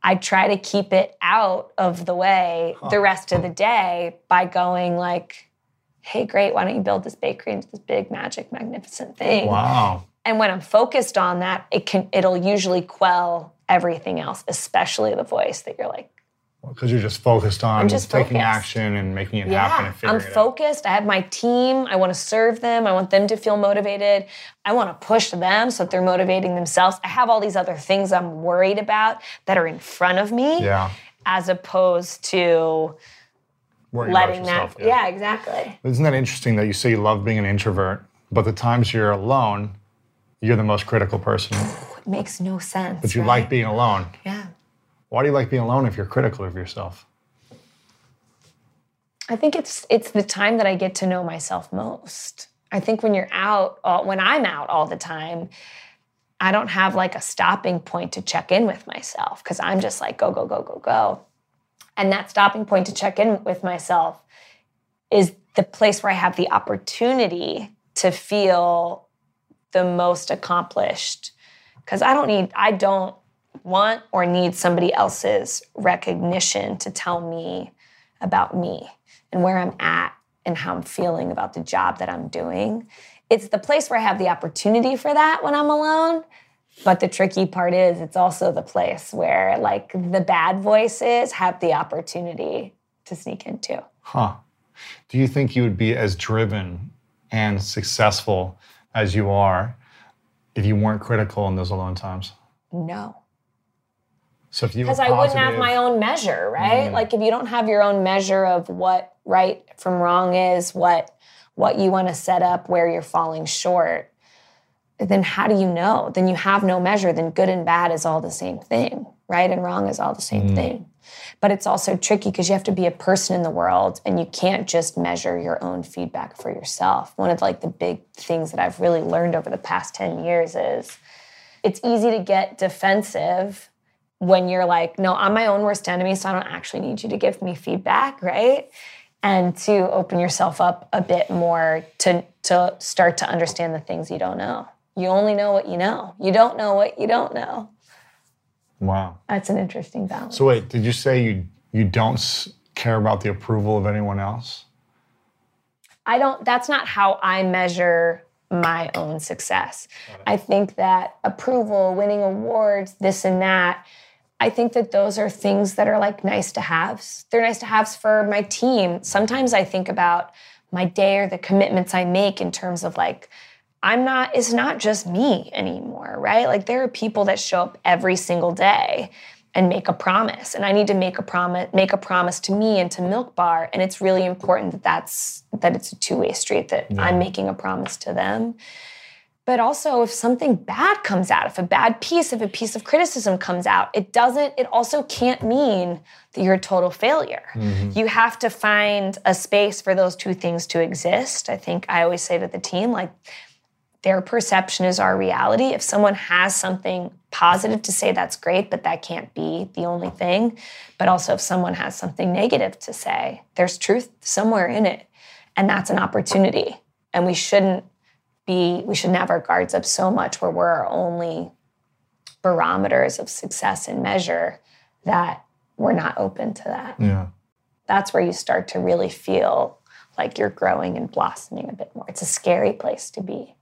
I try to keep it out of the way the rest of the day by going like, hey, great, why don't you build this bakery into this big, magic, magnificent thing? Wow. And when I'm focused on that, it can it'll usually quell everything else, especially the voice that you're like, Because you're just focused on I'm just taking focused. action and making it happen yeah, figuring I'm focused. I have my team. I want to serve them. I want them to feel motivated. I want to push them so that they're motivating themselves. I have all these other things I'm worried about that are in front of me, Yeah. as opposed to Worrying letting yourself, that. Yeah. exactly. Isn't that interesting that you say you love being an introvert, but the times you're alone, you're the most critical person. It makes no sense. But you right? like being alone. Yeah. Why do you like being alone if you're critical of yourself? I think it's it's the time that I get to know myself most. I think when you're out, all, when I'm out all the time, I don't have like a stopping point to check in with myself because I'm just like go, go, go, go, go. And that stopping point to check in with myself is the place where I have the opportunity to feel the most accomplished. Because I don't need, I don't want or need somebody else's recognition to tell me about me and where I'm at and how I'm feeling about the job that I'm doing. It's the place where I have the opportunity for that when I'm alone. But the tricky part is, it's also the place where, like, the bad voices have the opportunity to sneak into. Huh. Do you think you would be as driven and successful as you are if you weren't critical in those alone times? No. So if you because I wouldn't have my own measure, right? Mm. Like if you don't have your own measure of what right from wrong is, what what you want to set up, where you're falling short, then how do you know? Then you have no measure. Then good and bad is all the same thing, right? And wrong is all the same mm. thing. But it's also tricky because you have to be a person in the world and you can't just measure your own feedback for yourself. One of like the big things that I've really learned over the past 10 years is it's easy to get defensive when you're like, no, I'm my own worst enemy, so I don't actually need you to give me feedback, right? And to open yourself up a bit more to to start to understand the things you don't know. You only know what you know. You don't know what you don't know. Wow. That's an interesting balance. So wait, did you say you you don't care about the approval of anyone else? I don't that's not how I measure my own success. I think that approval, winning awards, this and that I think that those are things that are like nice to haves. They're nice to haves for my team. Sometimes I think about my day or the commitments I make in terms of like, I'm not, it's not just me anymore, right? Like there are people that show up every single day and make a promise. And I need to make a promise, make a promise to me and to Milk Bar. And it's really important that that's that it's a two-way street, that yeah. I'm making a promise to them. But also, if something bad comes out, if a bad piece, if a piece of criticism comes out, it doesn't, it also can't mean that you're a total failure. Mm-hmm. You have to find a space for those two things to exist. I think I always say to the team, like, their perception is our reality. If someone has something positive to say, that's great, but that can't be the only thing. But also, if someone has something negative to say, there's truth somewhere in it. And that's an opportunity. And we shouldn't be we shouldn't have our guards up so much where we're our only barometers of success and measure that we're not open to that. Yeah. That's where you start to really feel like you're growing and blossoming a bit more. It's a scary place to be,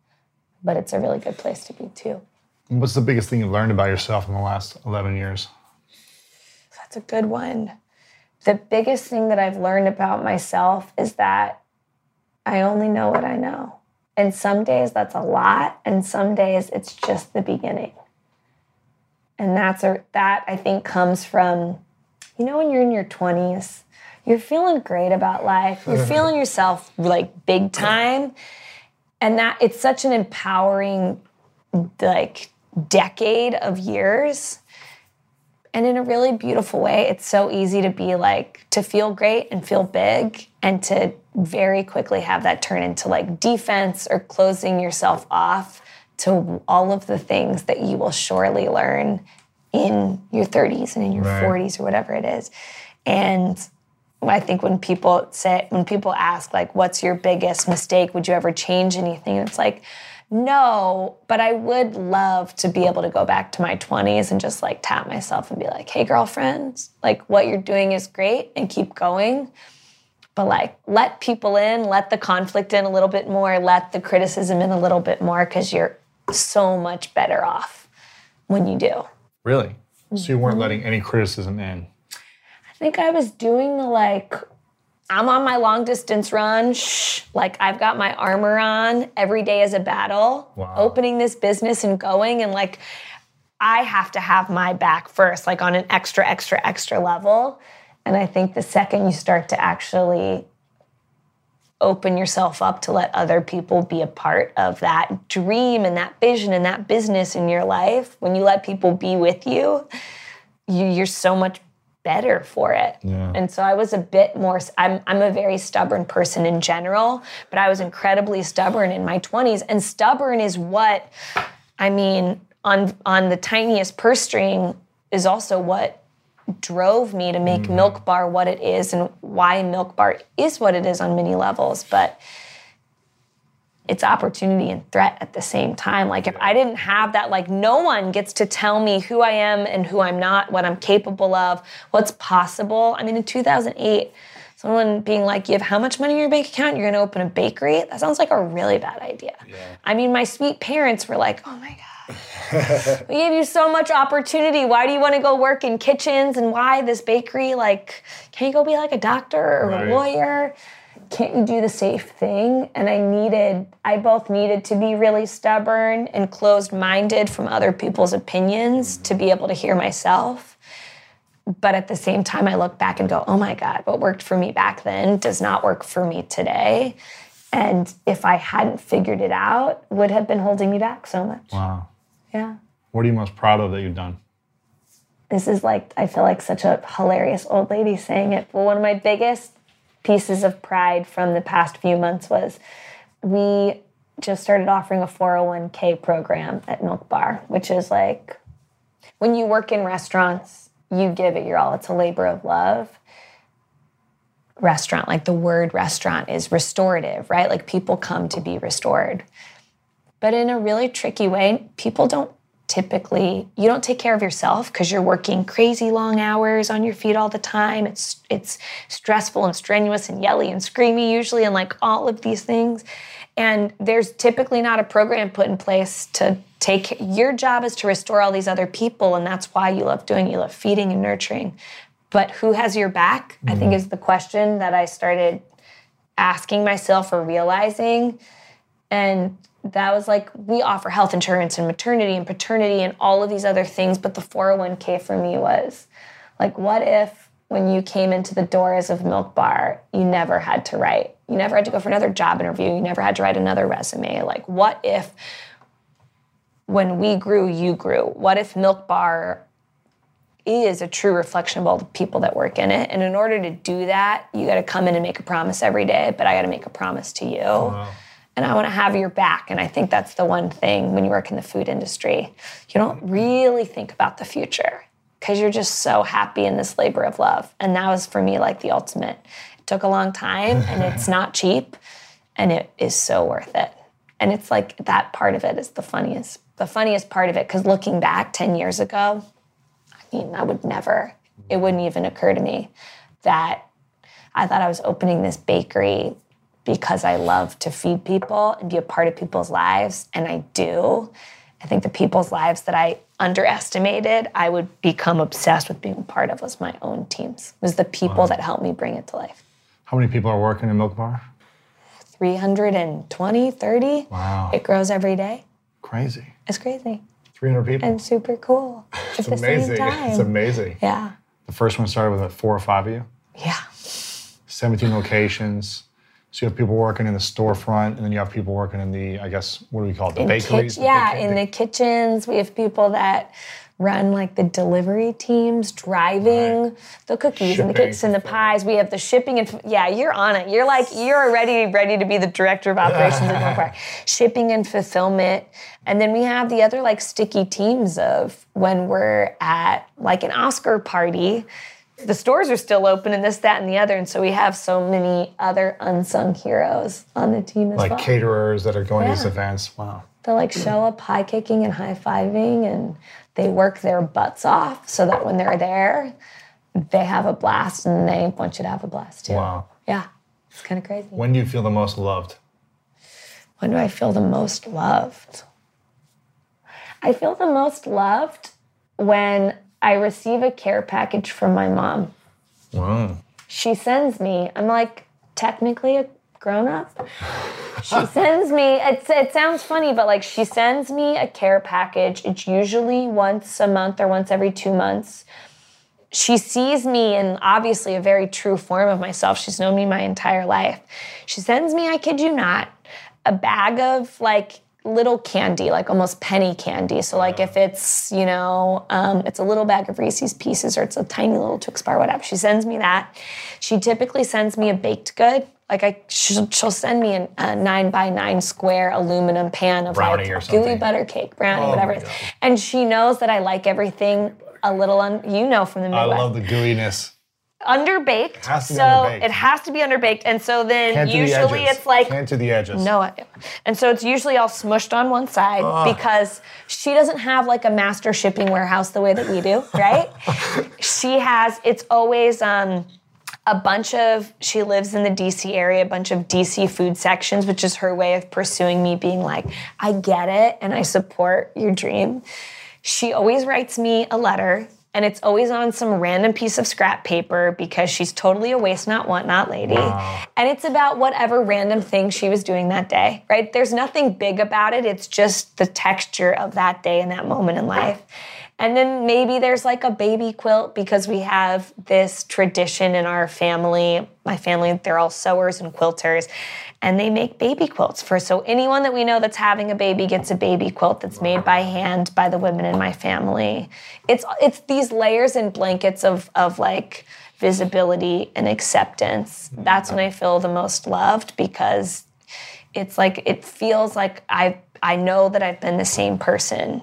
but it's a really good place to be too. What's the biggest thing you've learned about yourself in the last 11 years? That's a good one. The biggest thing that I've learned about myself is that I only know what I know. And some days that's a lot, and some days it's just the beginning. And that's a that I think comes from, you know, when you're in your 20s, you're feeling great about life. You're <laughs> feeling yourself like big time. And that it's such an empowering like decade of years and in a really beautiful way. It's so easy to be like, to feel great and feel big and to very quickly have that turn into like defense or closing yourself off to all of the things that you will surely learn in your 30s and in your right. 40s or whatever it is. And I think when people say, when people ask, like, what's your biggest mistake? Would you ever change anything? It's like, no, but I would love to be able to go back to my 20s and just like tap myself and be like, hey, girlfriend, like what you're doing is great and keep going. But like, let people in, let the conflict in a little bit more, let the criticism in a little bit more because you're so much better off when you do. Really? So you weren't mm-hmm. letting any criticism in? I think I was doing the like, I'm on my long distance run. Shh, like I've got my armor on. Every day is a battle. Wow. Opening this business and going and like I have to have my back first, like on an extra, extra, extra level. And I think the second you start to actually open yourself up to let other people be a part of that dream and that vision and that business in your life, when you let people be with you, you you're so much better for it. Yeah. And so I was a bit more I'm I'm a very stubborn person in general, but I was incredibly stubborn in my 20s and stubborn is what I mean on on the tiniest purse string is also what drove me to make mm. Milk Bar what it is and why Milk Bar is what it is on many levels, but it's opportunity and threat at the same time. Like if I didn't have that, like no one gets to tell me who I am and who I'm not, what I'm capable of, what's possible. I mean, in 2008, someone being like, "You have how much money in your bank account? You're going to open a bakery." That sounds like a really bad idea. I mean, my sweet parents were like, "Oh my god." we gave you so much opportunity. Why do you want to go work in kitchens and why this bakery? Like, can you go be like a doctor or Right. a lawyer? Can't you do the safe thing? And I needed, I both needed to be really stubborn and closed minded from other people's opinions to be able to hear myself. But at the same time, I look back and go, oh my God, what worked for me back then does not work for me today. And if I hadn't figured it out, would have been holding me back so much. Wow. Yeah. What are you most proud of that you've done? this is like I feel like such a hilarious old lady saying it. But one of my biggest pieces of pride from the past few months was we just started offering a 401k program at Milk Bar, which is like when you work in restaurants, you give it your all. It's a labor of love. Restaurant, like the word restaurant is restorative, right? Like people come to be restored. But in a really tricky way, people don't typically you don't take care of yourself because you're working crazy long hours on your feet all the time. It's it's stressful and strenuous and yelly and screamy usually and like all of these things. And there's typically not a program put in place to take your job is to restore all these other people and that's why you love doing you love feeding and nurturing. But who has your back? I think mm-hmm. is the question that i started asking myself or realizing. And that was like, we offer health insurance and maternity and paternity and all of these other things. But the 401k for me was like, what if when you came into the doors of Milk Bar, you never had to write? You never had to go for another job interview. You never had to write another resume. Like, what if when we grew, you grew? What if Milk Bar is a true reflection of all the people that work in it? And in order to do that, you got to come in and make a promise every day, but I got to make a promise to you and I want to have your back. And I think that's the one thing when you work in the food industry, you don't really think about the future because you're just so happy in this labor of love. And that was for me like the ultimate. It took a long time and it's <laughs> not cheap and it is so worth it. And it's like that part of it is the funniest, the funniest part of it. Because looking back 10 years ago, I mean, I would never, it wouldn't even occur to me that I thought I was opening this bakery because I love to feed people and be a part of people's lives, and I do. I think the people's lives that I underestimated, I would become obsessed with being a part of was my own teams. Was the people that helped me bring it to life. How many people are working in Milk Bar? 320, 30. Wow. It grows every day. Crazy. It's crazy 300 people. and super cool <laughs> it's amazing. It's amazing. Yeah. The first one started with like four or five of you, Yeah. 17 locations. So you have people working in the storefront, and then you have people working in the, I guess, what do we call it? The in bakeries? kitch- yeah, big- in the kitchens. We have people that run like the delivery teams, driving the cookies and the cakes and the pies. We have the shipping and yeah, you're on it. You're like you're already ready to be the director of <laughs> operations at Bar. Shipping and fulfillment. And then we have the other like sticky teams of when we're at like an Oscar party. The stores are still open and this, that, and the other. And so we have so many other unsung heroes on the team as like well. Like caterers that are going to these events. Wow. They like show up high kicking and high fiving, and they work their butts off so that when they're there, they have a blast, and they want you to have a blast too. Wow. Yeah, it's kind of crazy. When do you feel the most loved? When do I feel the most loved? I feel the most loved when I receive a care package from my mom. Wow. She sends me, I'm like technically a grown up. She <laughs> sends me, it's, it sounds funny, but like she sends me a care package. It's usually once a month or once every two months. She sees me in obviously a very true form of myself. She's known me my entire life. She sends me, I kid you not, a bag of like little candy, like almost penny candy. So like if it's, you know, um, it's a little bag of Reese's Pieces or it's a tiny little Twix bar, whatever. She sends me that. She typically sends me a baked good. Like I, she'll, she'll send me an, a nine by nine square aluminum pan of Brownie like or gooey something. butter cake, brownie, Oh whatever. it is. And she knows that I like everything a little, un, you know, from the I love the gooiness. Underbaked. Has to so underbaked. it has to be underbaked. And so then Can't do the usually it's like Can't do the edges. no, I- and so it's usually all smushed on one side because she doesn't have like a master shipping warehouse the way that we do, <laughs> right? she has. It's always um, a bunch of. She lives in the DC area, a bunch of DC food sections, which is her way of pursuing me, being like, I get it and I support your dream. She always writes me a letter. And it's always on some random piece of scrap paper because she's totally a waste not want not lady. And it's about whatever random thing she was doing that day, right? There's nothing big about it. It's just the texture of that day and that moment in life. And then maybe there's like a baby quilt because we have this tradition in our family. My family, they're all sewers and quilters, and they make baby quilts for. So anyone that we know that's having a baby gets a baby quilt that's made by hand by the women in my family. It's it's these layers and blankets of of like visibility and acceptance. Mm-hmm. That's when I feel the most loved because it's like it feels like I I know that I've been the same person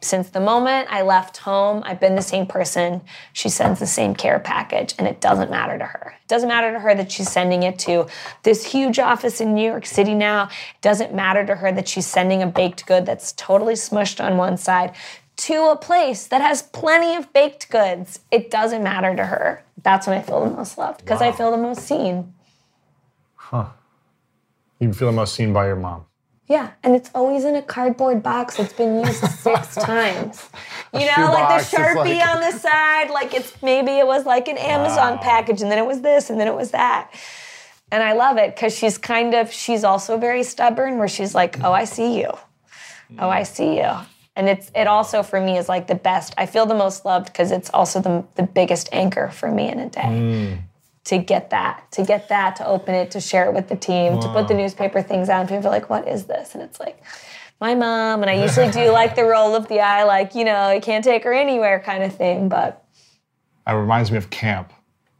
since the moment I left home. I've been the same person. She sends the same care package, and it doesn't matter to her. It doesn't matter to her that she's sending it to this huge office in New York City now. It doesn't matter to her that she's sending a baked good that's totally smushed on one side to a place that has plenty of baked goods. It doesn't matter to her. That's when I feel the most loved because I feel the most seen. Huh. You feel the most seen by your mom. Yeah, and it's always in a cardboard box that's been used <laughs> six times. You know, like the Sharpie like- on the side, like it's maybe it was like an Amazon Wow. package and then it was this and then it was that. And I love it because she's kind of, she's also very stubborn where she's like, oh, I see you. Oh, I see you. And it's it also for me is like the best. I feel the most loved because it's also the, the biggest anchor for me in a day to get that, to get that, to open it, to share it with the team, to put the newspaper things out, and people are like, "What is this?" And it's like, my mom. And I usually do like the roll of the eye, like you know, you can't take her anywhere kind of thing. But It reminds me of camp.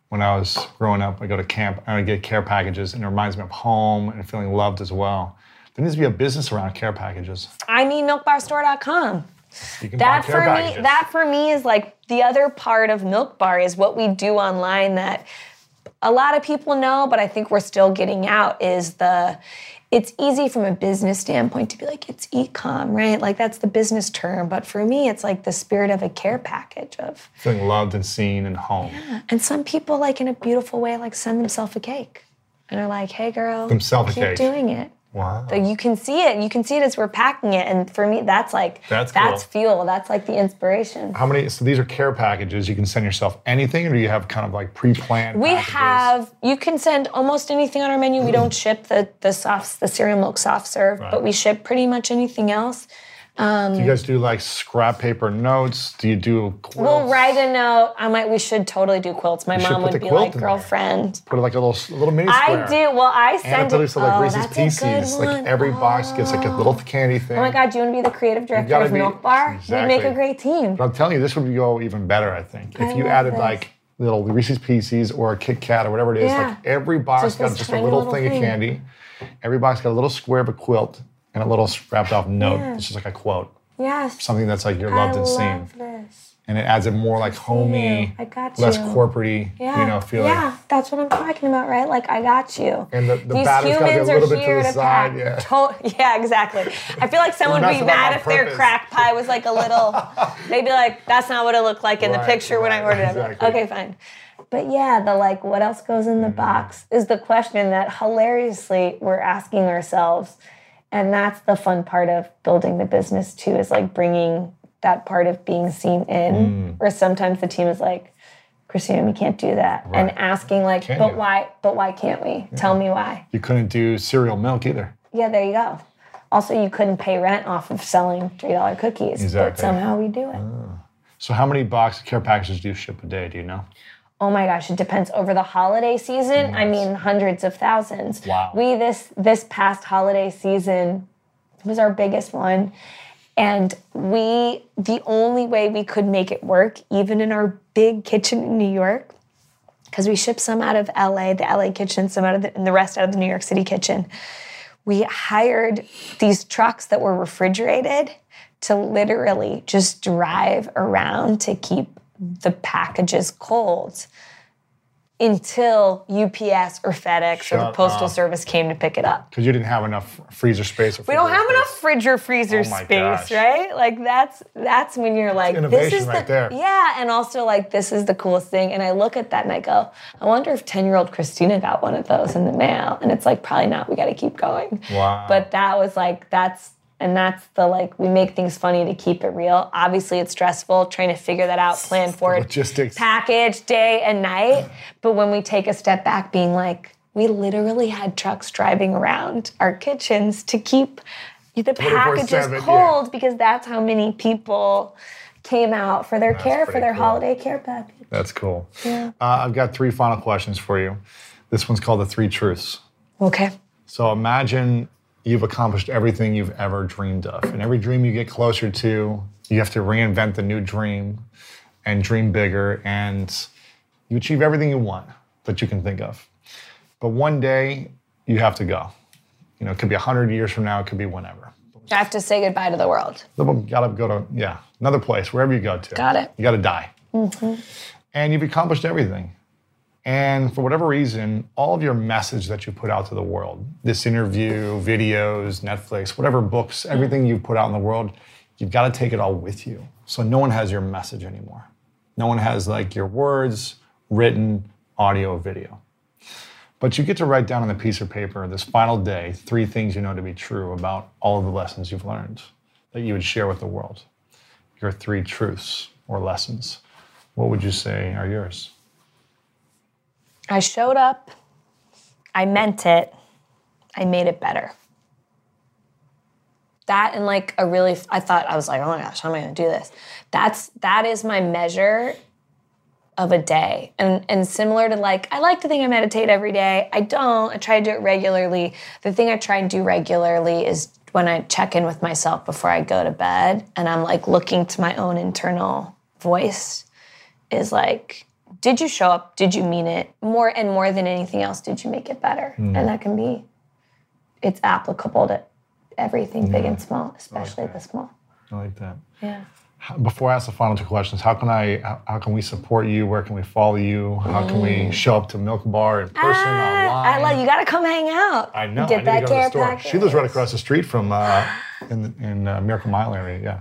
When I was growing up, I go to camp and I get care packages, and it reminds me of home and feeling loved as well. There needs to be a business around care packages. I mean, milkbarstore.com. You can That for me, packages. that for me is like the other part of Milk Bar is what we do online that a lot of people know, but I think we're still getting out is the it's easy from a business standpoint to be like it's e-com, right? Like that's the business term, but for me it's like the spirit of a care package of feeling loved and seen and home. Yeah. and some people like in a beautiful way like send themselves a cake. And are like, "Hey girl, Themselves a keep cake. doing it." Wow. But you can see it. You can see it as we're packing it, and for me, that's like That's that's cool. fuel. That's like the inspiration. How many? So these are care packages. You can send yourself anything, or do you have kind of like pre-planned? We packages? have. You can send almost anything on our menu. We mm. don't ship the the soft the cereal milk soft serve, but we ship pretty much anything else. Um, do you guys do like scrap paper notes? Do you do quilts? We'll write a note. I might. We should totally do quilts. My should mom would be like, girlfriend. Put it like a little a little mini square." I do. Well, I send it like oh, Reese's that's a good Pieces. Like one. every box gets like a little oh. candy thing. Oh my God, do you want to be the creative director of be- Milk Bar? We'd make a great team. But I'm telling you, this would go even better. I think I if you added this. like little Reese's Pieces or a Kit Kat or whatever it is. Yeah. Like every box Just got just a little, little thing, thing. of candy. Every box got a little square of a quilt and a little wrapped off note. Yeah. It's just like a quote, Yes. something that's like you're loved I and love seen, this. and it adds a more like homey, I got you. less you. corporatey, Yeah. you know, feeling. Yeah, that's what I'm talking about, right? Like I got you. And the- the These batter's gotta be a humans little are bit to here the to side, yeah. To- <laughs> yeah, exactly. I feel like someone would be mad if their crack pie was like a little. <laughs> they'd be like, "That's not what it looked like in the Right, picture when I right, ordered it." Exactly. Okay, fine. But yeah, the like, what else goes in the Mm-hmm. box is the question that hilariously we're asking ourselves, and that's the fun part of building the business too. Is like bringing that part of being seen in, Mm. where sometimes the team is like. Christina, we can't do that. And asking like, Can but you? why? But why can't we? Tell me why. You couldn't do cereal milk either. Yeah, there you go. Also, you couldn't pay rent off of selling three dollar cookies, but Exactly. somehow we do it. So how many box care packages do you ship a day? Do you know? Oh my gosh, it depends. Over the holiday season, I mean hundreds of thousands. Wow. We this this past holiday season, was our biggest one. And we, the only way we could make it work, even in our big kitchen in New York, because we shipped some out of LA, the LA kitchen, some out of the, and the rest out of the New York City kitchen. We hired these trucks that were refrigerated to literally just drive around to keep the packages cold until UPS or FedEx or the Postal up. Service came to pick it up. Because you didn't have enough freezer space. Or We don't have enough space. fridge or freezer Oh space, gosh. right? Like that's that's when you're like, this innovation is right the there. yeah, and also like this is the coolest thing. And I look at that and I go, I wonder if ten year old Christina got one of those in the mail. And it's like probably not. We got to keep going. Wow. But that was like that's and that's the like we make things funny to keep it real. Obviously, it's stressful trying to figure that out, plan for it, Logistics. package day and night. But when we take a step back, being like, we literally had trucks driving around our kitchens to keep the packages 24/7, yeah. cold because that's how many people came out for their care, for their cool. holiday care package. That's cool. Uh, I've got three final questions for you. This one's called the three truths. Okay. So imagine you've accomplished everything you've ever dreamed of. And every dream you get closer to, you have to reinvent the new dream and dream bigger. And you achieve everything you want that you can think of. But one day, you have to go. You know, it could be 100 years from now, it could be whenever. I have to say goodbye to the world. You gotta go to, yeah, another place, wherever you go to. Got it. You gotta die. Mm-hmm. And you've accomplished everything. And for whatever reason, all of your message that you put out to the world, this interview, videos, Netflix, whatever books, hmm. everything you put out in the world, you've got to take it all with you. So no one has your message anymore. No one has like your words, written, audio, video. But you get to write down on a piece of paper this final day three things you know to be true about all of the lessons you've learned that you would share with the world. Your three truths or lessons. What would you say are yours? I showed up, I meant it, I made it better. That and like a really, I thought, I was like, oh my gosh, how am I gonna do this? That's, that is my measure of a day. And, and similar to like, I like to think I meditate every day. I don't, I try to do it regularly. The thing I try and do regularly is when I check in with myself before I go to bed and I'm like looking to my own internal voice is like, did you show up? Did you mean it? More and more than anything else, did you make it better? And that can be, it's applicable to everything, big and small, especially the small. I like that. Yeah. Before I ask the final two questions, how can I, how, can we support you? Where can we follow you? How can we show up to Milk Bar in person, Mm. Ah, online? I love you. Got to come hang out. I know. Get I that to care the store. package. She lives right across the street from uh, in in uh, Miracle Mile area. Yeah.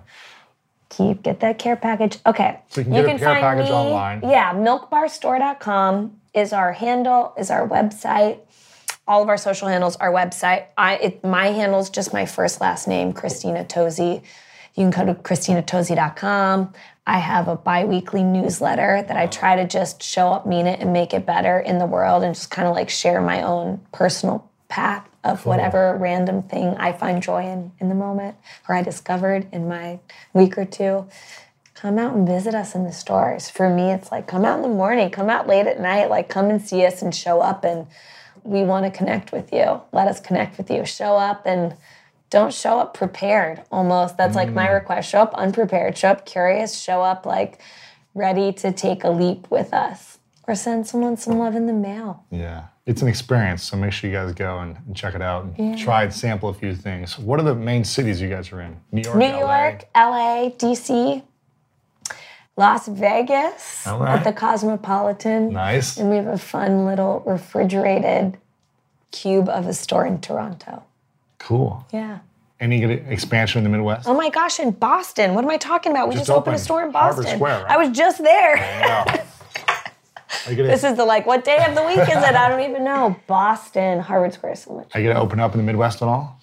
Keep get that care package. Okay. So you can get a care package online. Yeah, milkbarstore.com is our handle, is our website. All of our social handles, our website. I it, my handle is just my first last name, Christina Tosi. You can go to christinatosi.com. I have a bi-weekly newsletter that I try to just show up, mean it, and make it better in the world and just kind of like share my own personal path of whatever random thing I find joy in in the moment or I discovered in my week or two. Come out and visit us in the stores. For me, it's like come out in the morning, come out late at night, like come and see us and show up and we want to connect with you. Let us connect with you. Show up and don't show up prepared almost. That's like my mm. request. Show up unprepared, show up curious, show up like ready to take a leap with us or send someone some love in the mail. Yeah. It's an experience, so make sure you guys go and, and check it out and try and sample a few things. What are the main cities you guys are in? New York, New LA? York, LA, DC, Las Vegas right. at the Cosmopolitan. Nice. And we have a fun little refrigerated cube of a store in Toronto. Cool. Yeah. Any good expansion in the Midwest? Oh my gosh, in Boston. What am I talking about? We Just just, opened a store in Boston. Square, right? I was just there. <laughs> Wow. Are you gonna, This is the like, what day of the week is it? I don't even know. <laughs> Boston, Harvard Square, so much. are you gonna open up in the Midwest at all?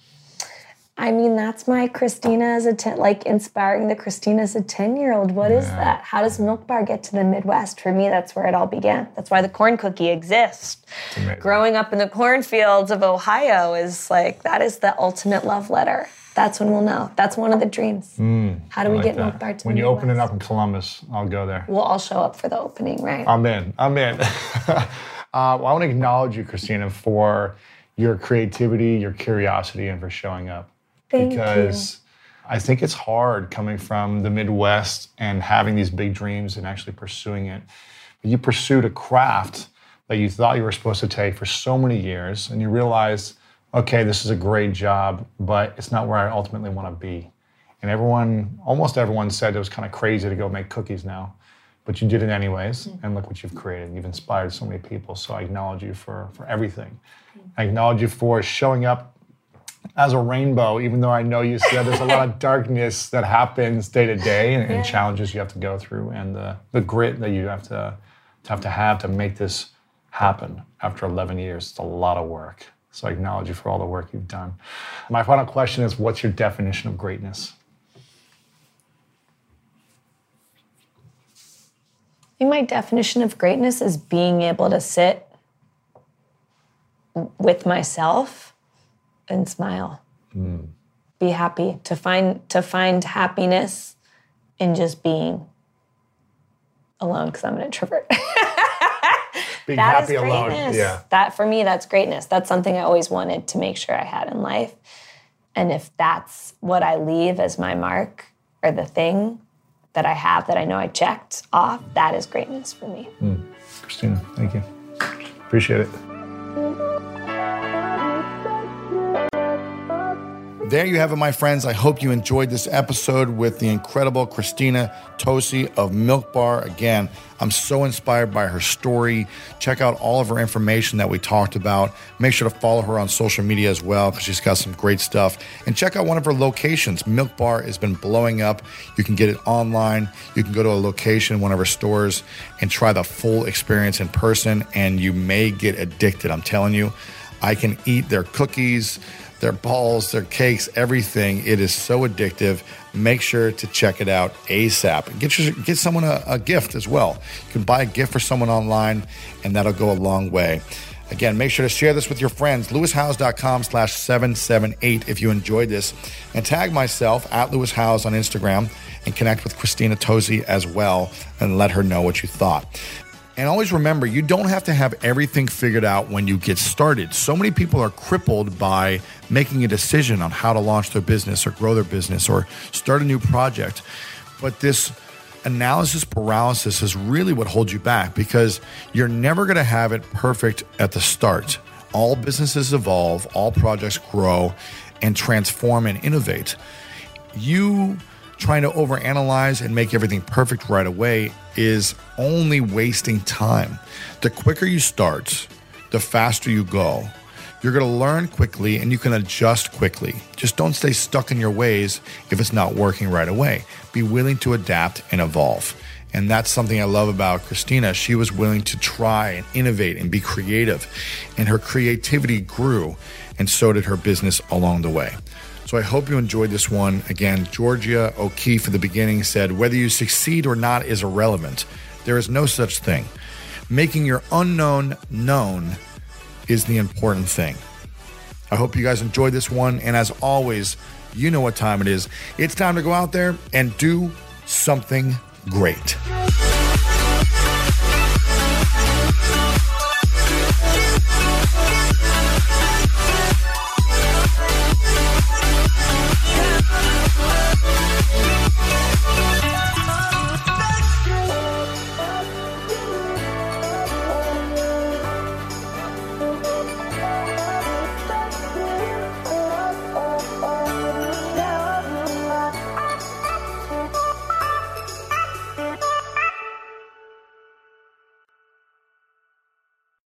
I mean, that's my Christina as a ten, like inspiring the Christina as a ten-year-old. What is that? How does Milk Bar get to the Midwest? For me, that's where it all began. That's why the corn cookie exists. Growing up in the cornfields of Ohio is like that is the ultimate love letter. That's when we'll know. That's one of the dreams. How do we Like get that. Milk Bar to when you open it up in Columbus, I'll go there. We'll all show up for the opening, right? I'm in. I'm in. <laughs> uh, well, I want to acknowledge you, Christina, for your creativity, your curiosity, and for showing up. Thank because I think it's hard coming from the Midwest and having these big dreams and actually pursuing it. But You pursued a craft that you thought you were supposed to take for so many years, and you realized, okay, this is a great job, but it's not where I ultimately want to be. And everyone, almost everyone said it was kind of crazy to go make cookies now, but you did it anyways. Mm-hmm. And look what you've created. You've inspired so many people. So I acknowledge you for, for everything. I acknowledge you for showing up as a rainbow, even though I know you said there's a lot of <laughs> darkness that happens day to day and, and challenges you have to go through and the, the grit that you have to, to have to have to make this happen after 11 years. It's a lot of work. So I acknowledge you for all the work you've done. My final question is what's your definition of greatness? I think my definition of greatness is being able to sit with myself and smile. Hmm. Be happy to find to find happiness in just being alone because I'm an introvert. <laughs> Being That is happy alone. greatness. Yeah. That for me, that's greatness. That's something I always wanted to make sure I had in life. And if that's what I leave as my mark or the thing that I have that I know I checked off, that is greatness for me. Hmm. Christina, thank you. Appreciate it. There you have it, my friends. I hope you enjoyed this episode with the incredible Christina Tosi of Milk Bar. Again, I'm so inspired by her story. Check out all of her information that we talked about. Make sure to follow her on social media as well because she's got some great stuff. And check out one of her locations. Milk Bar has been blowing up. You can get it online. You can go to a location, one of her stores, and try the full experience in person. And you may get addicted. I'm telling you, I can eat their cookies their balls, their cakes, everything. It is so addictive. Make sure to check it out ASAP. Get your, get someone a, a gift as well. You can buy a gift for someone online, and that'll go a long way. Again, make sure to share this with your friends. LewisHowes.com slash 778 if you enjoyed this. And tag myself at Lewis Howes on Instagram and connect with Christina Tosi as well and let her know what you thought. And always remember, you don't have to have everything figured out when you get started. So many people are crippled by making a decision on how to launch their business or grow their business or start a new project. But this analysis paralysis is really what holds you back because you're never going to have it perfect at the start. All businesses evolve, all projects grow and transform and innovate. You trying to overanalyze and make everything perfect right away is only wasting time. The quicker you start, the faster you go. You're going to learn quickly and you can adjust quickly. Just don't stay stuck in your ways if it's not working right away. Be willing to adapt and evolve. And that's something I love about Christina. She was willing to try and innovate and be creative. And her creativity grew, and so did her business along the way. So I hope you enjoyed this one. Again, Georgia O'Keeffe at the beginning said, whether you succeed or not is irrelevant. There is no such thing. Making your unknown known is the important thing. I hope you guys enjoyed this one. And as always, you know what time it is. It's time to go out there and do something great.